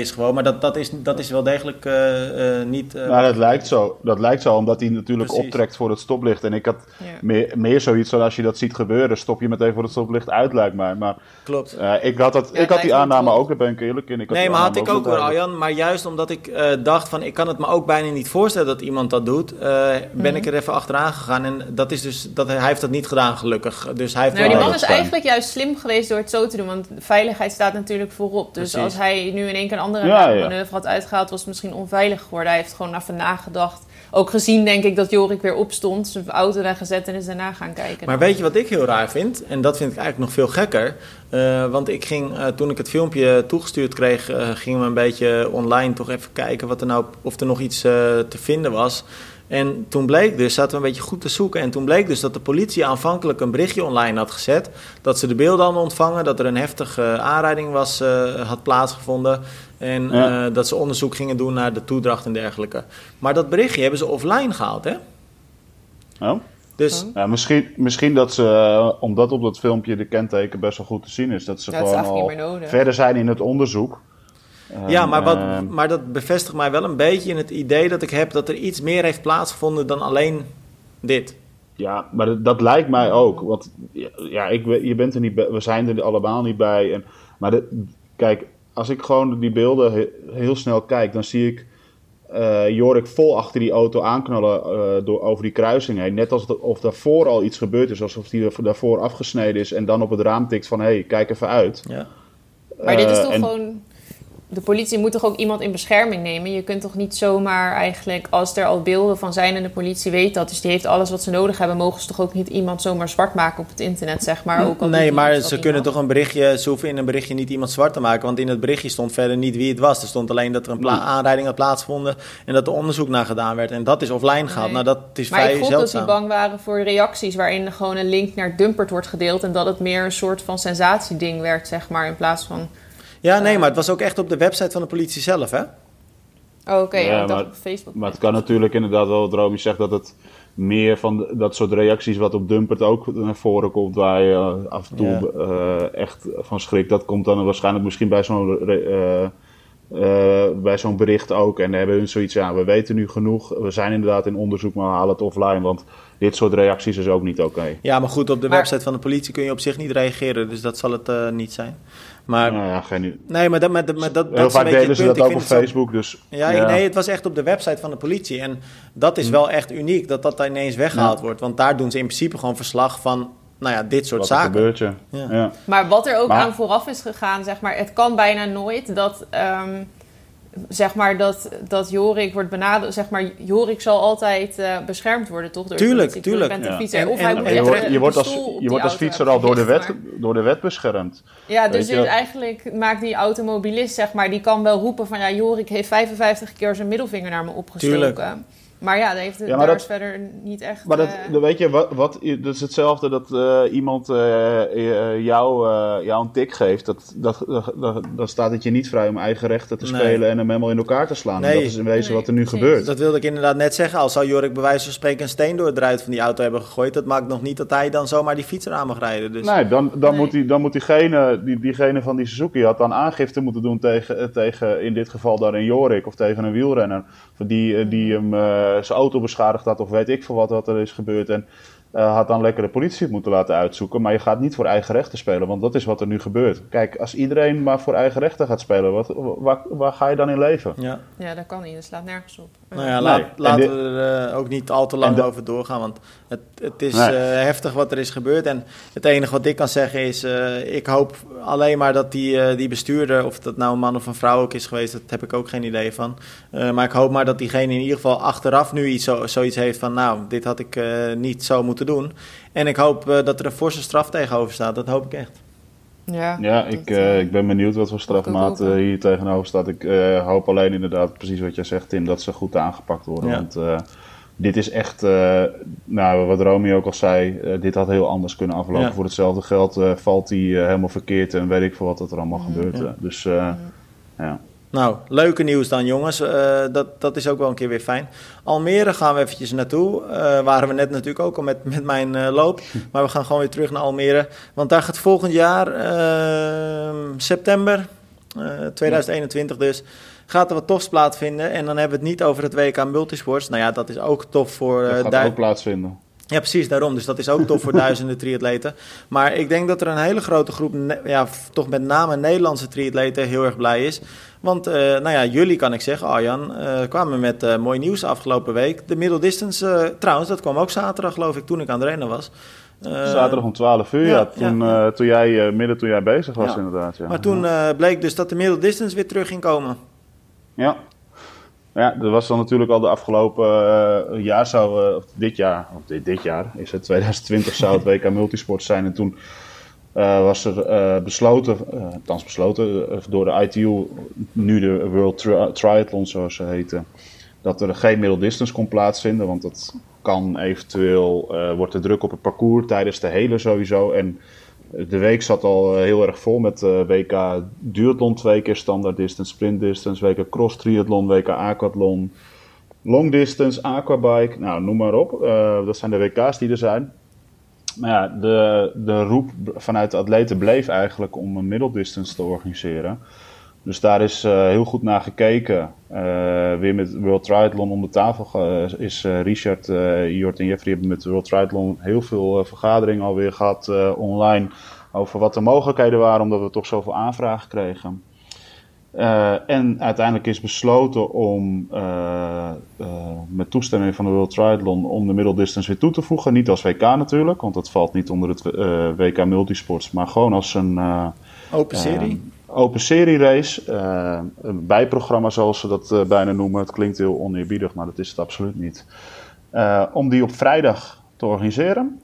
is gewoon. Maar dat, dat, is, dat is wel degelijk uh, uh, niet... nou, dat lijkt, zo, dat lijkt zo, omdat hij natuurlijk Precies. optrekt voor het stoplicht. En ik had ja. meer, meer zoiets van als je dat ziet gebeuren, stop je meteen voor het stoplicht uit, lijkt mij. Maar, Klopt. ik had, dat, ja, ik had die aanname ook, daar ben ik eerlijk in. Ik nee, maar had ik ook wel, Arjan. Maar juist omdat ik dacht van, ik kan het me ook bijna niet voorstellen dat iemand dat doet, ben mm -hmm. ik er even achteraan gegaan. En dat is dus, dat, hij heeft dat niet gedaan gelukkig. Dus hij heeft nou, die man is eigenlijk juist slim geweest door het zo te doen, want veiligheid staat natuurlijk voorop. Dus Precies. als hij nu in één keer een andere ja, ja. had uitgehaald, was het misschien onveilig geworden. Hij heeft gewoon even nagedacht. Ook gezien, denk ik, dat Jorik weer opstond, zijn auto weggezet en is daarna gaan kijken. Maar weet je wat ik heel raar vind? En dat vind ik eigenlijk nog veel gekker. Uh, want ik ging, uh, toen ik het filmpje toegestuurd kreeg, uh, gingen we een beetje online toch even kijken wat er nou, of er nog iets te vinden was. En toen bleek dus, zaten we een beetje goed te zoeken. En toen bleek dus dat de politie aanvankelijk een berichtje online had gezet. Dat ze de beelden hadden ontvangen, dat er een heftige aanrijding was, uh, had plaatsgevonden. En ja. uh, dat ze onderzoek gingen doen naar de toedracht en dergelijke. Maar dat berichtje hebben ze offline gehaald, hè? Oh. Dus, ja, misschien, misschien dat ze, uh, omdat op dat filmpje de kenteken best wel goed te zien is, dat ze ja, gewoon al verder zijn in het onderzoek. Ja, maar, wat, ehm, maar dat bevestigt mij wel een beetje in het idee dat ik heb dat er iets meer heeft plaatsgevonden dan alleen dit. Ja, maar dat, dat lijkt mij ook. Want ja, ik, je bent er niet bij, we zijn er allemaal niet bij. En, maar de, kijk, als ik gewoon die beelden heel, heel snel kijk, dan zie ik uh, Jorik vol achter die auto aanknallen uh, door, over die kruising heen. Net alsof daarvoor al iets gebeurd is, alsof hij daarvoor afgesneden is en dan op het raam tikt van hé, hey, kijk even uit. Ja. Maar dit is toch en, gewoon de politie moet toch ook iemand in bescherming nemen? Je kunt toch niet zomaar eigenlijk, als er al beelden van zijn en de politie weet dat, dus die heeft alles wat ze nodig hebben, mogen ze toch ook niet iemand zomaar zwart maken op het internet, zeg maar? Ook al nee, maar ze kunnen toch een berichtje, ze hoeven in een berichtje niet iemand zwart te maken, want in het berichtje stond verder niet wie het was. Er stond alleen dat er een aanrijding had plaatsgevonden en dat er onderzoek naar gedaan werd. En dat is offline nee. gehaald. Nou, dat is maar vrij ik dat die bang waren voor reacties waarin gewoon een link naar Dumpert wordt gedeeld en dat het meer een soort van sensatieding werd, zeg maar, in plaats van... Ja, nee, maar het was ook echt op de website van de politie zelf, hè? Oh, Oké, okay. ja, maar, op Facebook. Maar het kan natuurlijk inderdaad wel, wat Romy zegt, dat het meer van dat soort reacties wat op Dumpert ook naar voren komt, waar je af en toe ja. uh, echt van schrikt. Dat komt dan waarschijnlijk misschien bij zo'n uh, bij zo'n bericht ook. En hebben hun zoiets, ja, we weten nu genoeg. We zijn inderdaad in onderzoek, maar we halen het offline. Want dit soort reacties is ook niet oké. Ja, maar goed, op de website van de politie kun je op zich niet reageren. Dus dat zal het uh, niet zijn. Maar, nou ja, geen... Nee, maar dat, maar, maar dat, Heel vaak delen ze dat ook op Facebook. Dus, ja, ja, nee, het was echt op de website van de politie. En dat is hm. wel echt uniek, dat dat ineens weggehaald wordt. Want daar doen ze in principe gewoon verslag van nou ja, dit soort wat zaken. Gebeurt, ja. Ja. Maar wat er ook aan vooraf is gegaan, zeg maar, het kan bijna nooit dat, um, zeg maar, dat, dat Jorik wordt benaderd. Zeg maar, Jorik zal altijd uh, beschermd worden, toch? Door tuurlijk, tuurlijk. Je bent een fietser. Of hij moet je, wordt, je wordt als, je wordt als fietser al door de, wet, door de wet beschermd. Ja, dus, dus eigenlijk maakt die automobilist, zeg maar, die kan wel roepen van ja, Jorik heeft 55 keer zijn middelvinger naar me opgestoken. Tuurlijk. Maar ja, dat heeft ja, daar is verder niet echt... Maar dat, uh... weet je, wat, wat, dat is hetzelfde dat uh, iemand uh, jou, jou een tik geeft. Dat, dat, dat, dat, staat het je niet vrij om eigen rechten te nee. spelen en hem helemaal in elkaar te slaan. Nee. Dat is in wezen nee. wat er nu gebeurt. Dat wilde ik inderdaad net zeggen. Al zou Jorik bij wijze van spreken een steen door het ruit van die auto hebben gegooid... dat maakt nog niet dat hij dan zomaar die fietser aan mag rijden. Dus... Nee, dan, dan, Moet die, dan moet diegene, die, diegene van die Suzuki had dan aangifte moeten doen tegen, tegen in dit geval dan een Jorik of tegen een wielrenner... Die, die hem zijn auto beschadigd had of weet ik veel wat, wat er is gebeurd. En uh, had dan lekker de politie moeten laten uitzoeken. Maar je gaat niet voor eigen rechten spelen, want dat is wat er nu gebeurt. Kijk, als iedereen maar voor eigen rechten gaat spelen, wat, waar, waar ga je dan in leven? Ja, ja dat kan niet. Dat slaat nergens op. Nou ja, laat, laten we er uh, ook niet al te lang over doorgaan, want het, het is nee. uh, heftig wat er is gebeurd. En het enige wat ik kan zeggen is, ik hoop alleen maar dat die, die bestuurder, of dat nou een man of een vrouw ook is geweest, dat heb ik ook geen idee van. maar ik hoop maar dat diegene in ieder geval achteraf nu iets, zo, zoiets heeft van, nou, dit had ik niet zo moeten doen. En ik hoop uh, dat er een forse straf tegenover staat. Dat hoop ik echt. Ja, ja ik, uh, ik ben benieuwd wat voor strafmaat uh, hier tegenover staat. Ik hoop alleen inderdaad, precies wat jij zegt, Tim, dat ze goed aangepakt worden. Ja. Want dit is echt, nou, wat Romy ook al zei, dit had heel anders kunnen aflopen. Ja. Voor hetzelfde geld valt hij helemaal verkeerd en weet ik veel wat er allemaal gebeurt. Dus ja. Nou, leuke nieuws dan jongens. Uh, dat, dat is ook wel een keer weer fijn. Almere gaan we eventjes naartoe. Uh, waren we net natuurlijk ook al met, met mijn uh, loop. Maar we gaan gewoon weer terug naar Almere. Want daar gaat volgend jaar, ehm, september 2021 dus, gaat er wat tofs plaatsvinden. En dan hebben we het niet over het WK Multisports. Nou ja, dat is ook tof voor... dat gaat ook plaatsvinden. Ja, precies, daarom. Dus dat is ook tof voor duizenden triatleten. Maar ik denk dat er een hele grote groep, ja, toch met name Nederlandse triatleten, heel erg blij is. Want, uh, nou ja, jullie kan ik zeggen, Arjan, uh, kwamen met uh, mooi nieuws afgelopen week. De middle distance, trouwens, dat kwam ook zaterdag, geloof ik, toen ik aan het rennen was. Zaterdag om 12 uur, ja. ja toen, ja. toen jij, midden toen jij bezig was, inderdaad. Ja. Maar toen bleek dus dat de middle distance weer terug ging komen. Ja, ja, er was dan natuurlijk al de afgelopen uh, jaar zou, uh, of dit jaar, of dit, dit, jaar is het 2020 zou het WK Multisport zijn. En toen uh, was er besloten, althans besloten, door de ITU, nu de World Tri Triathlon zoals ze heten, dat er geen middle distance kon plaatsvinden. Want dat kan eventueel, wordt er druk op het parcours tijdens de hele sowieso. En de week zat al eh, heel erg vol met uh, WK duathlon twee keer standaard distance, sprint distance, WK cross triathlon, WK aquathlon, long distance, aquabike, nou noem maar op. Uh, dat zijn de WK's die er zijn. Maar ja, de, de roep vanuit de atleten bleef eigenlijk om een middeldistance te organiseren. Dus daar is uh, heel goed naar gekeken. Uh, weer met World Triathlon om de tafel uh, is Richard, Jort en Jeffrey hebben met World Triathlon heel veel vergaderingen alweer gehad online. Over wat de mogelijkheden waren, omdat we toch zoveel aanvragen kregen. en uiteindelijk is besloten om met toestemming van de World Triathlon om de middeldistance weer toe te voegen. Niet als WK natuurlijk, want dat valt niet onder het WK Multisports, maar gewoon als een... Open serie? Open serie race. Uh, een bijprogramma zoals ze dat uh, bijna noemen. Het klinkt heel oneerbiedig, maar dat is het absoluut niet. Uh, om die op vrijdag te organiseren.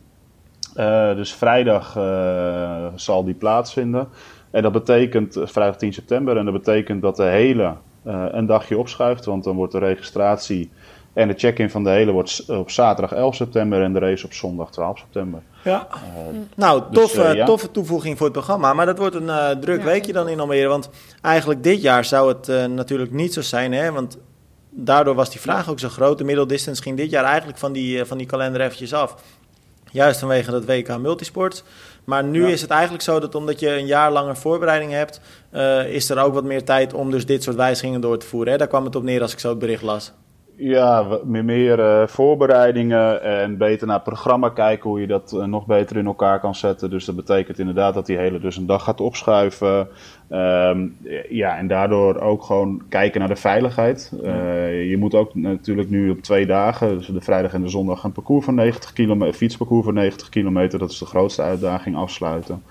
dus vrijdag zal die plaatsvinden. En dat betekent vrijdag 10 september. En dat betekent dat de hele een dagje opschuift. Want dan wordt de registratie en de check-in van de hele wordt op zaterdag 11 september en de race op zondag 12 september. Ja, uh, nou, dus, uh, toffe toevoeging voor het programma. Maar dat wordt een uh, druk ja, weekje dan in Almere. Want eigenlijk dit jaar zou het natuurlijk niet zo zijn. Hè? Want daardoor was die vraag ook zo groot. De middeldistance ging dit jaar eigenlijk van die, van die kalender eventjes af. Juist vanwege dat WK Multisports. Maar nu is het eigenlijk zo dat omdat je een jaar langer voorbereiding hebt, is er ook wat meer tijd om dus dit soort wijzigingen door te voeren. Hè? Daar kwam het op neer als ik zo het bericht las. Ja, meer, meer uh, voorbereidingen en beter naar het programma kijken hoe je dat uh, nog beter in elkaar kan zetten. Dus dat betekent inderdaad dat die hele dus een dag gaat opschuiven. Um, ja, en daardoor ook gewoon kijken naar de veiligheid. Uh, je moet ook natuurlijk nu op twee dagen, dus de vrijdag en de zondag, een parcours van 90 kilometer, fietsparcours van 90 kilometer. Dat is de grootste uitdaging afsluiten.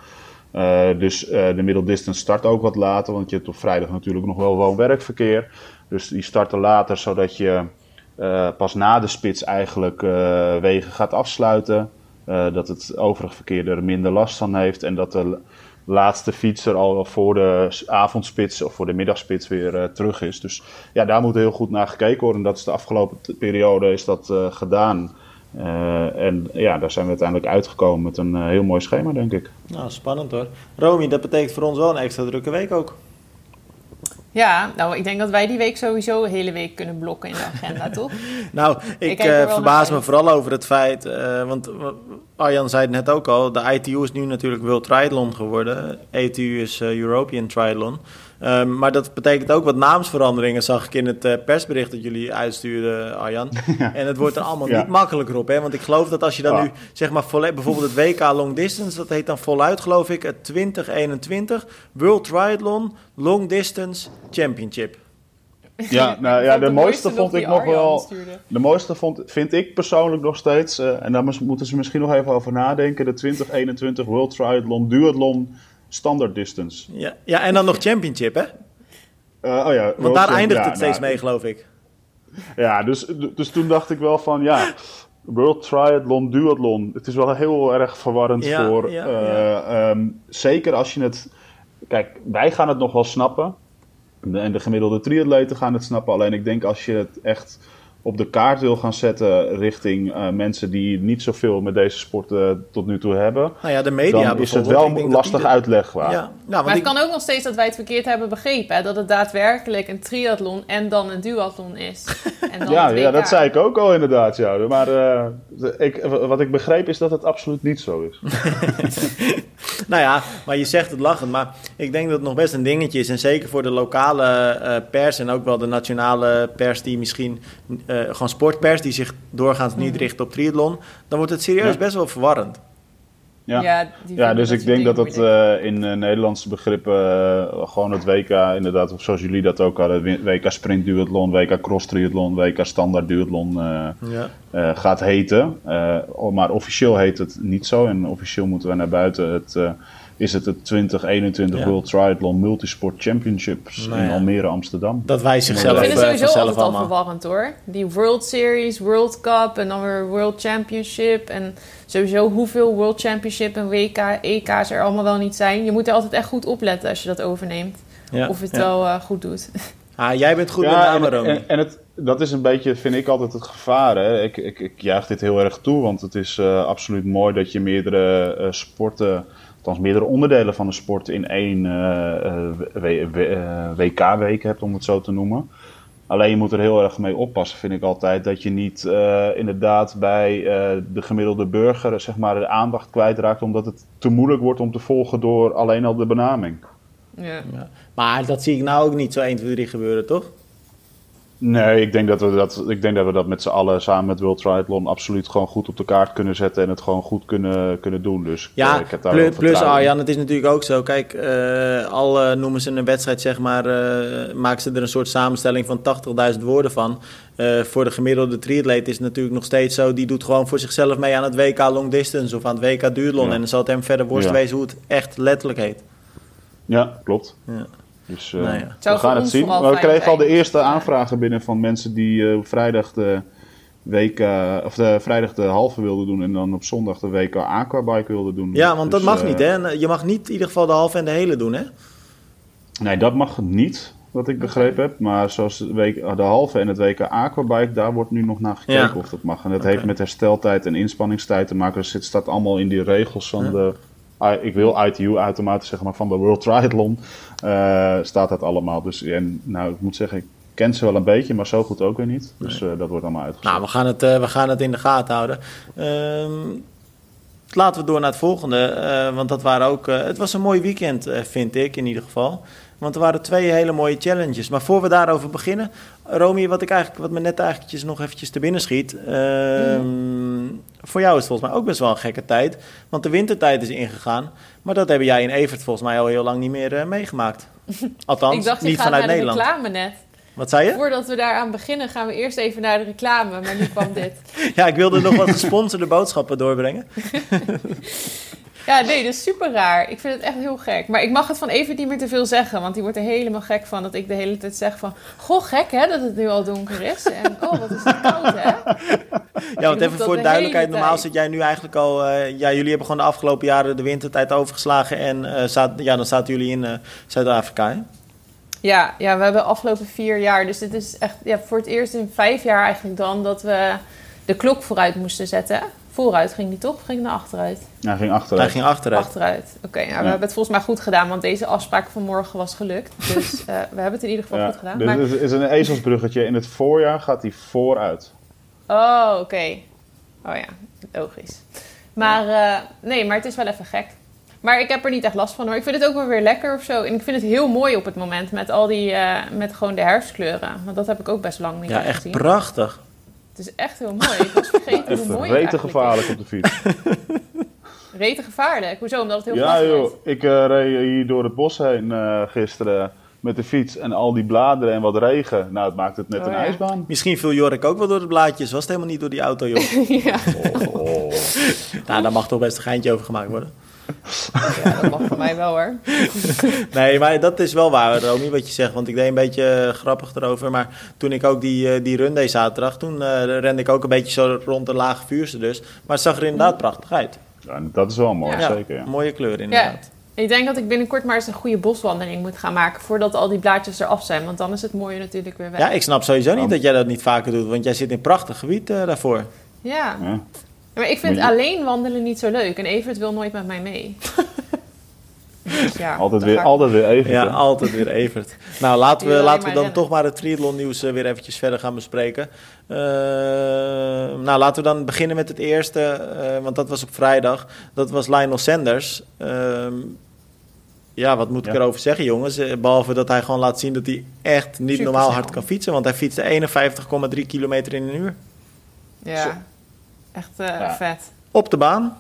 dus de middeldistance start ook wat later, want je hebt op vrijdag natuurlijk nog wel woon-werkverkeer. Dus die starten later, zodat je uh, pas na de spits eigenlijk uh, wegen gaat afsluiten. Uh, dat het overig verkeer er minder last van heeft. En dat de laatste fietser al voor de avondspits of voor de middagspits weer terug is. Dus ja, daar moet heel goed naar gekeken worden. En dat is de afgelopen periode is dat gedaan. en ja, daar zijn we uiteindelijk uitgekomen met een heel mooi schema, denk ik. Nou, spannend hoor. Romy, dat betekent voor ons wel een extra drukke week ook. Ja, nou, ik denk dat wij die week sowieso een hele week kunnen blokken in de agenda, toch? nou, ik, ik uh, verbaas me vooral over het feit, uh, want Arjan zei het net ook al, de ITU is nu natuurlijk World Triathlon geworden. ETU is uh, European Triathlon. Um, maar dat betekent ook wat naamsveranderingen, zag ik in het uh, persbericht dat jullie uitstuurden, Arjan. En het wordt er allemaal ja. niet makkelijker op, hè? Want ik geloof dat als je dan nu, zeg maar, bijvoorbeeld het WK Long Distance, dat heet dan voluit, geloof ik, het 2021 World Triathlon Long Distance Championship. Ja, nou ja, de mooiste vond ik nog wel. De mooiste vond, vind ik persoonlijk nog steeds. Uh, en daar moeten ze misschien nog even over nadenken. De 2021 World Triathlon Duathlon Standard Distance. Ja, ja en dan nog Championship, hè? Uh, oh ja, Want daar eindigt ja, het steeds nou, mee, geloof ik. Ja, dus, dus toen dacht ik wel van ja. World Triathlon, Duathlon. Het is wel heel erg verwarrend ja, voor. Ja, uh, um, zeker als je het. Kijk, wij gaan het nog wel snappen. En de gemiddelde triatleten gaan het snappen. Alleen ik denk als je het echt op de kaart wil gaan zetten richting uh, mensen die niet zoveel met deze sport uh, tot nu toe hebben. Nou ja, de media dan is het wel lastig die... uitlegbaar. Ja. Nou, maar het kan ook nog steeds dat wij het verkeerd hebben begrepen. Hè? Dat het daadwerkelijk een triathlon en dan een duathlon is. En dan ja, ja, dat zei ik ook al inderdaad. Ja. Maar uh, ik, wat ik begreep is dat het absoluut niet zo is. nou ja, maar je zegt het lachend. Maar ik denk dat het nog best een dingetje is. En zeker voor de lokale pers en ook wel de nationale pers die misschien uh, gewoon sportpers die zich doorgaans niet mhm. richt op triathlon, dan wordt het serieus best wel verwarrend. Ja, ja, ja dus ik denk dat dat uh, in uh, Nederlandse begrippen uh, gewoon het WK, inderdaad, zoals jullie dat ook hadden, WK Sprint Duathlon, WK Cross Triathlon, WK Standaard Duathlon ja. gaat heten. maar officieel heet het niet zo en officieel moeten we naar buiten het is het het 2021 World Triathlon Multisport Championships nou in Almere, Amsterdam. Dat wij zichzelf Ik vind het sowieso altijd al verwarrend hoor. Die World Series, World Cup en dan weer World Championship. En sowieso hoeveel World Championship en WK, EK's er allemaal wel niet zijn. Je moet er altijd echt goed opletten als je dat overneemt. Of je het wel uh, goed doet. Ah, jij bent goed ja, met namen, En, en, het, dat is een beetje, vind ik altijd het gevaar. Hè. Ik, ik, ik juich dit heel erg toe, want het is uh, absoluut mooi dat je meerdere uh, sporten althans meerdere onderdelen van de sport in één uh, uh, WK-week hebt, om het zo te noemen. Alleen je moet er heel erg mee oppassen, vind ik altijd, dat je niet inderdaad bij de gemiddelde burger zeg maar, de aandacht kwijtraakt, omdat het te moeilijk wordt om te volgen door alleen al de benaming. Ja. ja. Maar dat zie ik nou ook niet zo 1, 2, 3 gebeuren, toch? Nee, ik denk dat we dat, ik denk dat, we dat met z'n allen samen met World Triathlon absoluut gewoon goed op de kaart kunnen zetten en het gewoon goed kunnen, kunnen doen. Dus ja, ik heb daar plus, plus Arjan, het is natuurlijk ook zo. Kijk, uh, al uh, noemen ze een wedstrijd, zeg maar, uh, maken ze er een soort samenstelling van 80.000 woorden van. voor de gemiddelde triatleet is het natuurlijk nog steeds zo, die doet gewoon voor zichzelf mee aan het WK Long Distance of aan het WK Duurlon. En dan zal het hem verder worst ja. wezen hoe het echt letterlijk heet. Ja, klopt. Ja. Dus uh, nou ja. we gaan het zien. Maar we kregen al de eerste aanvragen binnen van mensen die uh, vrijdag de week, of de vrijdag de halve wilden doen en dan op zondag de WK aquabike wilden doen. Ja, want dat dus, mag uh, niet, hè? Je mag niet in ieder geval de halve en de hele doen, hè? Nee, dat mag niet, wat ik begrepen heb. Maar zoals de, week, de halve en het WK aquabike, daar wordt nu nog naar gekeken ja. of dat mag. En dat okay. heeft met hersteltijd en inspanningstijd te maken. Dus het staat allemaal in die regels van ja. de ik wil ITU automatisch zeggen, maar van de World Triathlon uh, staat dat allemaal. Dus en, nou, ik moet zeggen, ik ken ze wel een beetje, maar zo goed ook weer niet. Dus uh, dat wordt allemaal uitgezocht. Nou, we gaan het, uh, we gaan het in de gaten houden. Um, laten we door naar het volgende. eh, want dat waren ook. eh, het was een mooi weekend, eh, vind ik in ieder geval. Want er waren twee hele mooie challenges. Maar voor we daarover beginnen, Romy, wat, ik eigenlijk, wat me net eigenlijk nog eventjes te binnen schiet. ehm, Voor jou is het volgens mij ook best wel een gekke tijd. Want de wintertijd is ingegaan. Maar dat hebben jij in Evert volgens mij al heel lang niet meer eh, meegemaakt. Althans, ik dacht, niet vanuit naar de Nederland. reclame net. Wat zei je? Voordat we daaraan beginnen, gaan we eerst even naar de reclame. Maar nu kwam dit. Ja, ik wilde nog wat gesponsorde boodschappen doorbrengen. Ja, nee, dat is super raar. Ik vind het echt heel gek. Maar ik mag het van even niet meer te veel zeggen. Want die wordt er helemaal gek van dat ik de hele tijd zeg van... Goh, gek hè, dat het nu al donker is. En oh, wat is het koud hè. Ja, want even voor de duidelijkheid. Normaal zit jij nu eigenlijk al... eh, ja, jullie hebben gewoon de afgelopen jaren de wintertijd overgeslagen. En eh, ja, dan zaten jullie in eh, Zuid-Afrika, hè? Ja, ja, we hebben de afgelopen vier jaar... Dus dit is echt ja, voor het eerst in vijf jaar eigenlijk dan... dat we de klok vooruit moesten zetten. Vooruit ging die toch? Of ging naar achteruit? Hij ging Hij achteruit. ging achteruit. Achteruit. Oké, nou, we hebben het volgens mij goed gedaan. Want deze afspraak van morgen was gelukt. Dus eh, we hebben het in ieder geval Ja, goed gedaan. dus Maar het is een ezelsbruggetje. In het voorjaar gaat hij vooruit. Oh, oké. Oh ja, logisch. Maar eh, nee, maar het is wel even gek. Maar ik heb er niet echt last van hoor. Ik vind het ook wel weer lekker of zo. En ik vind het heel mooi op het moment met al die, eh, met gewoon de herfstkleuren. Want dat heb ik ook best lang niet Ja, echt echt gezien. prachtig. Het is echt heel mooi. Ik was vergeten hoe Even mooi het eigenlijk gevaarlijk op de fiets. is. Rete gevaarlijk. Hoezo? Omdat het heel Ja glad joh, is. ik eh, reed hier door het bos heen eh, gisteren met de fiets. En al die bladeren en wat regen. Nou, het maakt het net Oh, een ja. ijsbaan. Misschien viel Jorik ook wel door de blaadjes. Was het helemaal niet door die auto, joh. ja, Oh. nou, daar mag toch best een geintje over gemaakt worden. Ja, dat mag voor mij wel hoor. Nee, maar dat is wel waar, Romy, wat je zegt. Want ik deed een beetje eh, grappig erover. Maar toen ik ook die, eh, die run deed zaterdag... toen eh, rende ik ook een beetje zo rond de lage vuurste dus. Maar het zag er inderdaad prachtig uit. Ja, dat is wel mooi, Ja. zeker. Ja. Mooie kleur inderdaad. Ik denk dat ik binnenkort maar eens een goede boswandeling moet gaan maken... voordat al die blaadjes eraf zijn. Want dan is het mooie natuurlijk weer weg. Ja, ik snap sowieso niet dat jij dat niet vaker doet. Want jij zit in een prachtig gebied daarvoor. ja. Maar ik vind je- alleen wandelen niet zo leuk. En Evert wil nooit met mij mee. dus ja, Altijd, weer, ik- altijd weer even. Ja, hè? altijd weer Evert. Nou, laten we, laten we dan toch maar het triathlon nieuws eh, weer eventjes verder gaan bespreken. Eh, nou, laten we dan beginnen met het eerste, eh, want dat was op vrijdag. Dat was Lionel Sanders. Ehm, ja, wat moet ik Ja. erover zeggen, jongens? Eh, Behalve dat hij gewoon laat zien dat hij echt niet Super normaal hard kan fietsen. Want hij fietste 51,3 kilometer in een uur. Zo. Ja, echt eh, Ja. vet. Op de baan.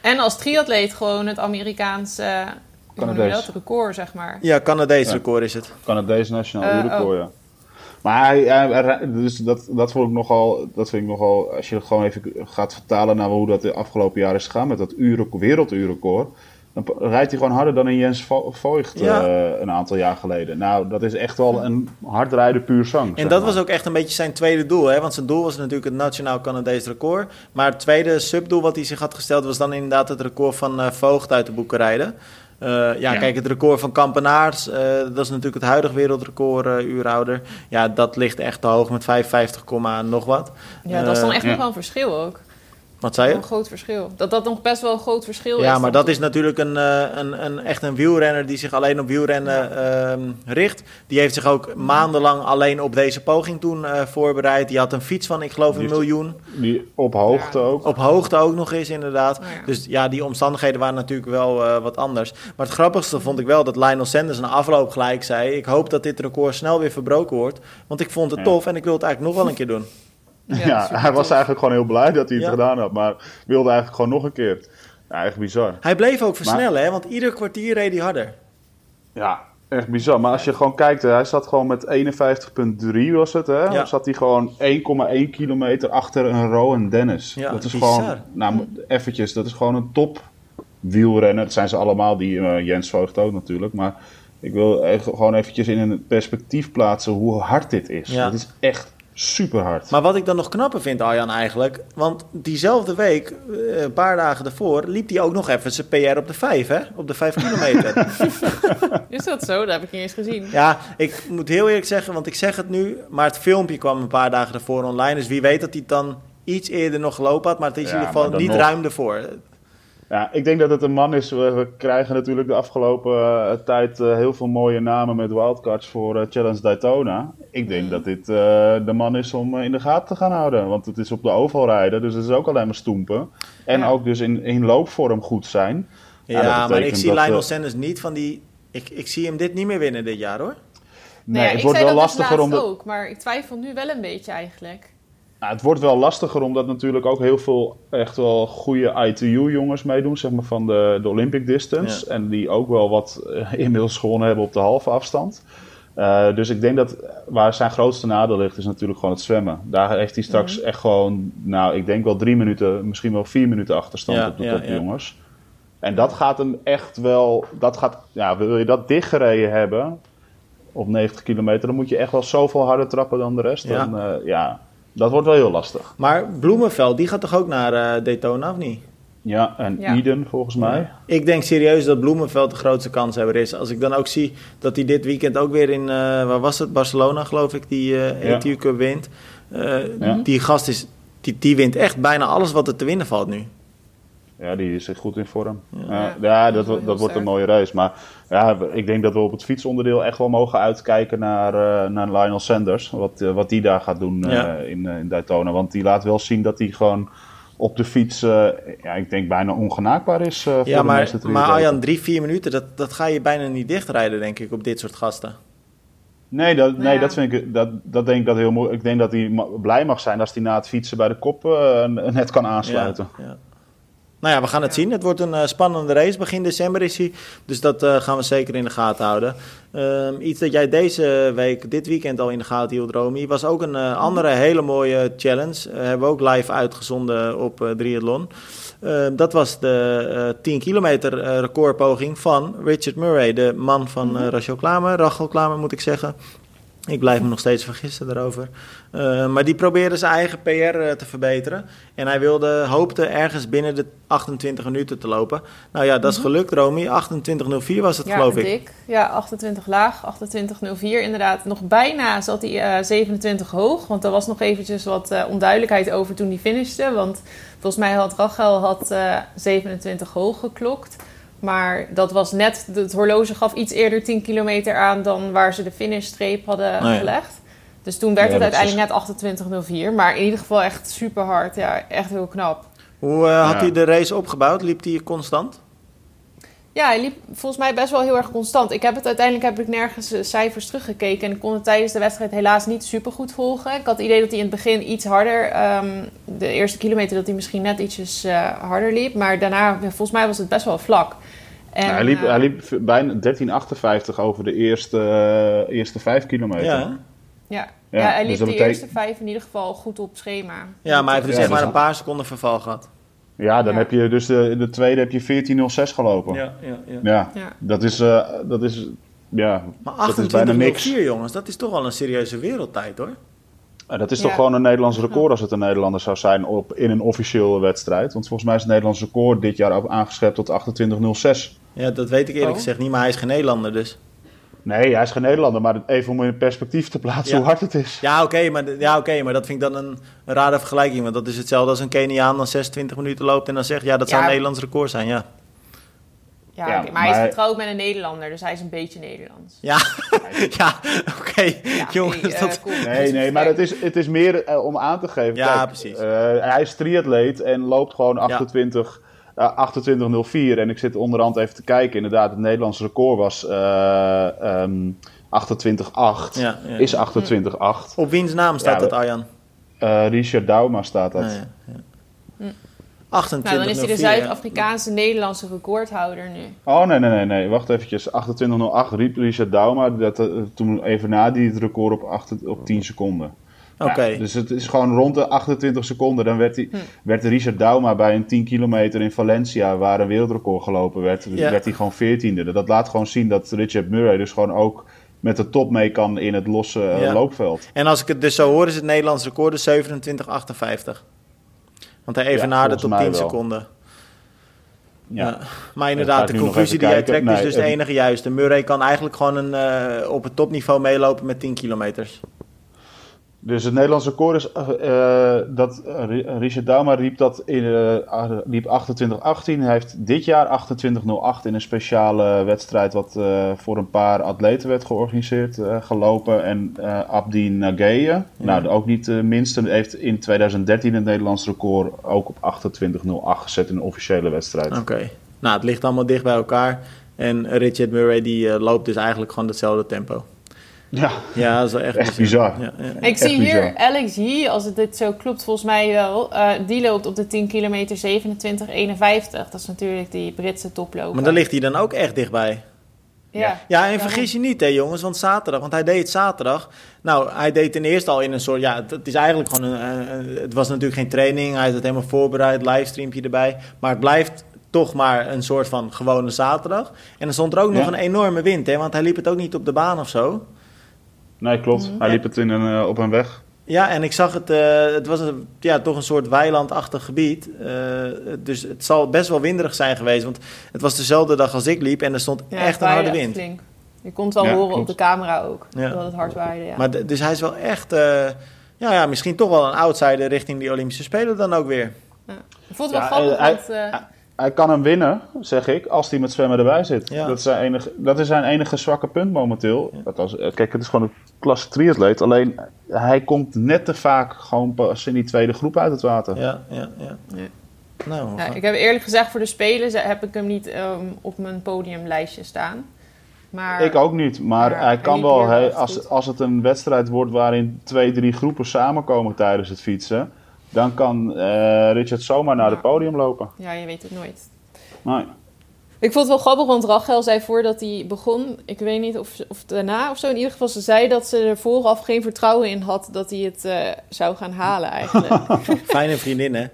En als triatleet gewoon het Amerikaanse Canadees. record, zeg maar. Ja, Canadees Ja. record is het. Canadees nationaal Eh, uurrecord, ja. Maar hij, hij- dus dat, dat vond ik nogal, dat vind ik nogal, als je het gewoon even gaat vertalen naar hoe dat de afgelopen jaar is gegaan met dat uurrecord, werelduurrecord, dan rijdt hij gewoon harder dan een Jens Vo- Voigt Ja. eh, een aantal jaar geleden. Nou, dat is echt wel een hardrijden puur zang. En dat maar. was ook echt een beetje zijn tweede doel. Hè? Want zijn doel was natuurlijk het Nationaal Canadees record. Maar het tweede subdoel wat hij zich had gesteld... was dan inderdaad het record van eh, Voogd uit de boeken rijden. Eh, ja, Ja. kijk, het record van Kampenaars... eh, dat is natuurlijk het huidige wereldrecord uurhouder. Ja, dat ligt echt te hoog met 55, komma nog wat. Ja, dat is dan echt ja. nog wel een verschil ook. Wat zei je? Een groot verschil. Dat dat nog best wel een groot verschil is. Ja, maar dat is natuurlijk een, eh, een, een, echt een wielrenner die zich alleen op wielrennen ehm, richt. Die heeft zich ook maandenlang alleen op deze poging toen eh, voorbereid. Die had een fiets van, ik geloof, een Die heeft- miljoen. Die op hoogte Ja. ook. Op hoogte ook nog eens, inderdaad. Ja. Dus ja, die omstandigheden waren natuurlijk wel eh, wat anders. Maar het grappigste vond ik wel dat Lionel Sanders na afloop gelijk zei... ik hoop dat dit record snel weer verbroken wordt. Want ik vond het Ja. tof en ik wil het eigenlijk nog wel een keer doen. Ja, hij was tof. eigenlijk gewoon heel blij dat hij het Ja. gedaan had, maar wilde eigenlijk gewoon nog een keer. Ja, echt bizar. Hij bleef ook versnellen, hè, want ieder kwartier reed hij harder. Ja, echt bizar. Maar als je gewoon kijkt, hè, hij zat gewoon met 51,3 was het, hè? Ja. Zat hij gewoon 1,1 kilometer achter een Rowan Dennis. Ja, dat is bizar. gewoon, nou, eventjes, dat is gewoon een top wielrenner. Dat zijn ze allemaal, die eh, Jens Voogd ook natuurlijk. Maar ik wil gewoon eventjes in een perspectief plaatsen hoe hard dit is. Ja. Het is echt super hard. Maar wat ik dan nog knapper vind, Arjan, eigenlijk... want diezelfde week, eh, een paar dagen daarvoor... liep hij ook nog even zijn PR op de 5, hè? Op de 5 kilometer. Is dat zo? Dat heb ik niet eens gezien. ja, ik moet heel eerlijk zeggen, want ik zeg het nu... maar het filmpje kwam een paar dagen daarvoor online... dus wie weet dat hij het dan iets eerder nog gelopen had... maar het is Ja, in ieder geval niet nog. ruim ervoor. Ja, ik denk dat het een man is. We, krijgen natuurlijk de afgelopen uh, tijd uh, heel veel mooie namen met wildcards voor uh, Challenge Daytona. Ik denk dat dit de man is om in de gaten te gaan houden. Want het is op de oval rijden, dus het is ook alleen maar stoempen. En ja. ook dus in, in loopvorm goed zijn. Ja, ja maar ik zie Lionel Sanders niet van die... Ik, ik zie hem dit niet meer winnen dit jaar hoor. Nee, nee het wordt wel lastiger om... ook, maar ik twijfel nu wel een beetje eigenlijk. Nou, het wordt wel lastiger omdat natuurlijk ook heel veel echt wel goede ITU-jongens meedoen, zeg maar van de, de Olympic Distance. En die ook wel wat uh, inmiddels gewonnen hebben op de halve afstand. Uh, dus ik denk dat waar zijn grootste nadeel ligt, is natuurlijk gewoon het zwemmen. Daar heeft hij straks echt gewoon, nou, ik denk wel drie minuten, misschien wel vier minuten achterstand ja, op de topjongens. En dat gaat hem echt wel, dat gaat, ja, wil je dat dichtgereden hebben op 90 kilometer, dan moet je echt wel zoveel harder trappen dan de rest. Dan, uh, ja, dat wordt wel heel lastig. Maar Bloemenveld, die gaat toch ook naar uh, Daytona, of niet? Ja, en ja. Eden volgens mij. Ik denk serieus dat Bloemenveld de grootste kanshebber is. Als ik dan ook zie dat hij dit weekend ook weer in, uh, waar was het? Barcelona geloof ik, die uh, ETU Cup wint. Uh, die gast is, die, die wint echt bijna alles wat er te winnen valt nu. Ja, die is goed in vorm. Ja, ja dat, dat, dat wordt een mooie race. Maar ja, ik denk dat we op het fietsonderdeel echt wel mogen uitkijken naar, uh, naar Lionel Sanders. Wat, uh, wat die daar gaat doen uh, in, in Daytona. Want die laat wel zien dat hij gewoon op de fiets, ja, ik denk bijna ongenaakbaar is. voor ja, de maar, maar Arjan, drie, vier minuten, dat, dat ga je bijna niet dichtrijden, denk ik, op dit soort gasten. Nee, dat, nee, dat vind ik, dat, dat denk ik dat heel mooi. Ik denk dat hij blij mag zijn als hij na het fietsen bij de kop net kan aansluiten. Ja, ja. Nou ja, we gaan het zien. Het wordt een uh, spannende race. Begin december is hij. Dus dat uh, gaan we zeker in de gaten houden. Um, iets dat jij deze week, dit weekend al in de gaten hield, Romy, was ook een uh, andere hele mooie challenge. hebben we ook live uitgezonden op Triathlon. Ehm, dat was de 10 kilometer recordpoging van Richard Murray, de man van mm -hmm. Rachel Klamer, Rachel Klamer moet ik zeggen. Ik blijf me nog steeds vergissen daarover. Uh, maar die probeerde zijn eigen PR uh, te verbeteren. En hij wilde, hoopte ergens binnen de 28 minuten te lopen. Nou ja, dat is mhm. gelukt, Romy. 28.04 was het, ja, geloof ik. Ja, 28 laag, 28.04. Inderdaad, nog bijna zat hij uh, 27 hoog. Want er was nog eventjes wat onduidelijkheid over toen hij finishte. Want volgens mij had Rachel had, 27 hoog geklokt. Maar dat was net, het horloge gaf iets eerder 10 kilometer aan dan waar ze de finishstreep hadden oh gelegd. Dus toen werd het uiteindelijk net 28.04. Maar in ieder geval echt super hard. Ja, echt heel knap. Hoe uh, had hij de race opgebouwd? Liep hij constant? Ja, hij liep volgens mij best wel heel erg constant. Ik heb het uiteindelijk heb ik nergens uh, cijfers teruggekeken. En ik kon het tijdens de wedstrijd helaas niet super goed volgen. Ik had het idee dat hij in het begin iets harder... Um, de eerste kilometer dat hij misschien net ietsjes uh, harder liep. Maar daarna, volgens mij was het best wel vlak. En, hij, liep, uh, hij liep bijna 13,58 over de eerste, uh, eerste 5 kilometer. Ja. Ja, ja, ja hij liep dus de betekent... eerste vijf in ieder geval goed op schema. Ja, maar hij heeft dus zeg maar een paar seconden verval gehad. Ja, dan heb je dus de, de tweede heb je 14.06 gelopen. Ja, ja, ja. ja, dat is, uh, dat is, ja, maar 28.04 jongens, dat is toch wel een serieuze wereldtijd hoor. dat is toch gewoon een Nederlands record als het een Nederlander zou zijn op, in een officiële wedstrijd. Want volgens mij is het Nederlands record dit jaar ook aangeschept tot 28.06. Ja, dat weet ik eerlijk oh. gezegd niet, maar hij is geen Nederlander dus. Nee, hij is geen Nederlander, maar even om in perspectief te plaatsen hoe hard het is. Ja, oké, maar, ja, okay, maar dat vind ik dan een, een rare vergelijking. Want dat is hetzelfde als een Keniaan dan 26 minuten loopt en dan zegt... ja, dat zou een Nederlands record zijn, ja. Ja, ja okay, maar, hij is getrouwd met een Nederlander, dus hij is een beetje Nederlands. Ja, ja oké. Okay. Ja, Jongens, hey, dat... uh, nee, nee, maar het is, het is meer uh, om aan te geven. Ja, Kijk, precies. Uh, hij is triatleet en loopt gewoon 28... Ja. Uh, 28.04 en ik zit onderhand even te kijken. Inderdaad, het Nederlandse record was uh, um, 28.8. Ja, ja, is 28.8. Op wiens naam staat dat, Arjan? Uh, Richard Dauma staat dat. Ah, hm. 28, nou, dan is hij de Zuid-Afrikaanse Nederlandse recordhouder nu. Oh, nee, nee, nee, nee. Wacht eventjes. 28.08 riep Richard Dauma. Dat, uh, toen even na die het record op, 8, op 10 seconden. Oké. Dus het is gewoon rond de 28 seconden. Dan werd, hij, hm. werd Richard Dauma bij een 10 kilometer in Valencia, waar een wereldrecord gelopen werd, ja. werd hij gewoon 14e. Dat laat gewoon zien dat Richard Murray dus gewoon ook met de top mee kan in het losse uh, ja. loopveld. En als ik het dus zo hoor, is het Nederlands record dus 27,58. Want hij evenaarde ja, tot 10 wel. seconden. Ja. ja. Maar inderdaad, de conclusie die jij trekt nee, is dus de enige juiste. Murray kan eigenlijk gewoon een, uh, op het topniveau meelopen met 10 kilometers. Dus het Nederlandse record is uh, dat Richard Dauma riep dat in uh, liep 28-18. Hij heeft dit jaar 28-08 in een speciale wedstrijd wat uh, voor een paar atleten werd georganiseerd gelopen. En Abdi Nageye, ja. nou ook niet de minste, heeft in 2013 het Nederlandse record ook op 28-08 gezet in een officiële wedstrijd. Oké, okay. nou het ligt allemaal dicht bij elkaar. En Richard Murray die loopt dus eigenlijk gewoon hetzelfde tempo. Ja, ja dat is echt, echt bizar. Ja, ja. Ik zie hier Alex Yee, als het dit zo klopt, volgens mij wel. Uh, die loopt op de 10 kilometer 27,51. Dat is natuurlijk die Britse toploper. Maar daar ligt hij dan ook echt dichtbij. Ja, ja en vergis je niet, hè, jongens, want zaterdag, want hij deed het zaterdag. Nou, hij deed ten eerste al in een soort, ja, het is eigenlijk gewoon een, een het was natuurlijk geen training, hij had het helemaal voorbereid, livestreampje erbij. Maar het blijft toch maar een soort van gewone zaterdag. En dan stond er ook nog een enorme wind, hè, want hij liep het ook niet op de baan of zo. Nee, klopt. Mhm. Hij liep het in een, uh, op een weg. Ja, en ik zag het, uh, het was een, ja, toch een soort weilandachtig gebied. Uh, dus het zal best wel winderig zijn geweest, want het was dezelfde dag als ik liep en er stond echt een harde wind. Flink. Je kon het wel horen klopt. op de camera ook, ja. dat het hard waaide. Ja. Maar dus hij is wel echt, ja, ja, misschien toch wel een outsider richting die Olympische Spelen dan ook weer. Ja. Ik vond het wel grappig, want hij kan hem winnen, zeg ik, als hij met zwemmen erbij zit. Dat, is zijn enige, dat is zijn enige zwakke punt momenteel. Ja. kijk, het is gewoon een klasse triatleet. Alleen hij komt net te vaak gewoon pas in die tweede groep uit het water. Ja, ja, ja. ja. Nou, ja, ik heb eerlijk gezegd, voor de Spelen heb ik hem niet um, op mijn podiumlijstje staan. Maar, ik ook niet, maar, hij kan wel, hij, als, als het een wedstrijd wordt waarin twee, drie groepen samenkomen tijdens het fietsen dan kan uh, Richard zomaar naar het podium lopen. Ja, je weet het nooit. Nee. Ik vond het wel grappig, want Rachel zei voordat hij begon, ik weet niet of, of daarna of zo, in ieder geval ze zei dat ze er vooraf geen vertrouwen in had dat hij het uh, zou gaan halen eigenlijk. Fijne vriendin, hè?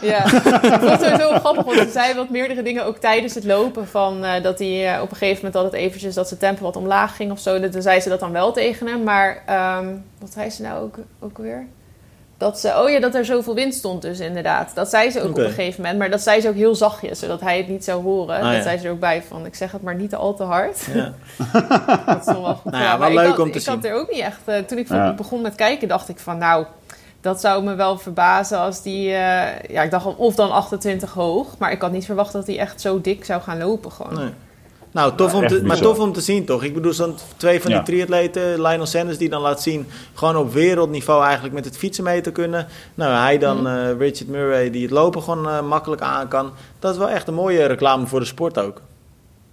Ja, ik vond het heel grappig, want ze zei wat meerdere dingen ook tijdens het lopen. Van, uh, dat hij uh, op een gegeven moment altijd eventjes dat zijn tempo wat omlaag ging of zo. Dan zei ze dat dan wel tegen hem. Maar um, wat zei ze nou ook, ook weer? Dat ze, oh ja, dat er zoveel wind stond dus inderdaad. Dat zei ze ook op een gegeven moment. Maar dat zei ze ook heel zachtjes, zodat hij het niet zou horen. Ah, dat zei ze er ook bij van, ik zeg het maar niet al te hard. Ja. dat is wel goed. Nou ja, wel leuk om te ik zien. Ik had er ook niet echt... Uh, toen ik ja. begon met kijken, dacht ik van, nou... Dat zou me wel verbazen als die... Uh, ja, ik dacht of dan 28 hoog. Maar ik had niet verwacht dat hij echt zo dik zou gaan lopen gewoon. Nee. Nou, tof om te, maar tof om te zien toch? Ik bedoel, zo'n twee van die triatleten, Lionel Sanders, die dan laat zien, gewoon op wereldniveau eigenlijk met het fietsen mee te kunnen. Nou, hij dan, uh, Richard Murray, die het lopen gewoon uh, makkelijk aan kan. Dat is wel echt een mooie reclame voor de sport ook.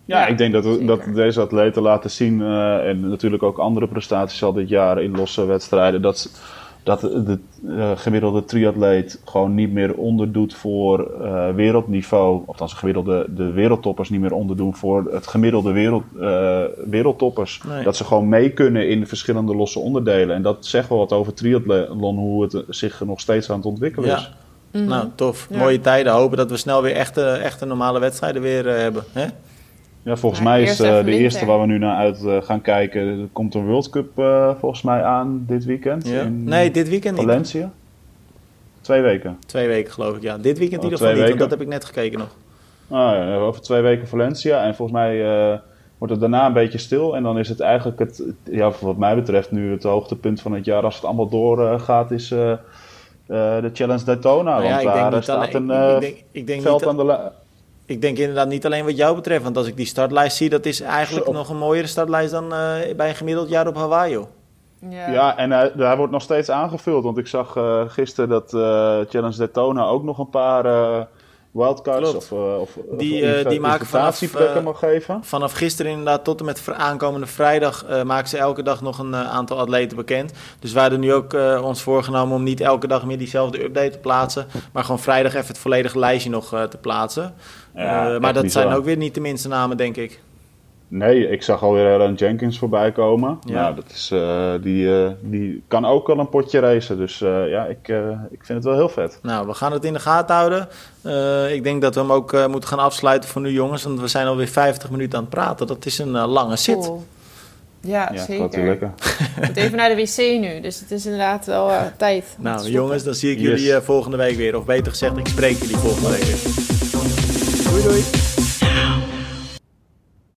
Ja, ik denk dat, dat deze atleten laten zien, uh, en natuurlijk ook andere prestaties al dit jaar in losse wedstrijden, dat dat de uh, gemiddelde triatleet gewoon niet meer onderdoet voor uh, wereldniveau. Althans, gemiddelde de wereldtoppers niet meer onderdoen voor het gemiddelde wereld, uh, wereldtoppers. Nee. Dat ze gewoon mee kunnen in de verschillende losse onderdelen. En dat zegt wel wat over triathlon, hoe het zich nog steeds aan het ontwikkelen ja. is. Mm -hmm. Nou, tof. Ja. Mooie tijden. Hopen dat we snel weer echte, echte normale wedstrijden weer hebben. Hè? Ja, volgens mij is uh, de eerste waar we nu naar uit uh, gaan kijken. Er komt een World Cup uh, volgens mij aan dit weekend. Ja. Nee, dit weekend Valencia. niet. Twee weken. Twee weken geloof ik, ja. Dit weekend in ieder geval niet, want dat heb ik net gekeken nog. Ah, ja, over twee weken Valencia. En volgens mij wordt het daarna een beetje stil. En dan is het eigenlijk, het, ja, wat mij betreft, nu het hoogtepunt van het jaar. Als het allemaal doorgaat, is de Challenge Daytona. Nou, want ja, daar staat een ik denk, ik denk veld niet aan de ik denk inderdaad niet alleen wat jou betreft. Want als ik die startlijst zie, dat is eigenlijk Zo. nog een mooiere startlijst dan uh, bij een gemiddeld jaar op Hawaii. Joh. Ja, ja en hij, hij, wordt nog steeds aangevuld. Want ik zag uh, gisteren dat uh, Challenge Daytona ook nog een paar wildcards of, of, die, of die maken vanaf, mag geven. Vanaf gisteren inderdaad tot en met aankomende vrijdag maken ze elke dag nog een aantal atleten bekend. Dus wij hadden nu ook ons voorgenomen om niet elke dag meer diezelfde update te plaatsen. Maar gewoon vrijdag even het volledige lijstje nog te plaatsen. Ja, uh, maar dat zijn ook weer niet de minste namen, denk ik. Nee, ik zag alweer Aaron Jenkins voorbij komen. Ja. Nou, dat is, uh, die, uh, die kan ook wel een potje racen. Dus ja, ik, ik vind het wel heel vet. Nou, we gaan het in de gaten houden. ik denk dat we hem ook moeten gaan afsluiten voor nu, jongens. Want we zijn alweer 50 minuten aan het praten. Dat is een lange zit. Cool. Ja, ja, zeker. lekker. Ik moet even naar de wc nu, dus het is inderdaad wel tijd. Nou, jongens, dan zie ik jullie yes. volgende week weer. Of beter gezegd, ik spreek jullie volgende week weer. good.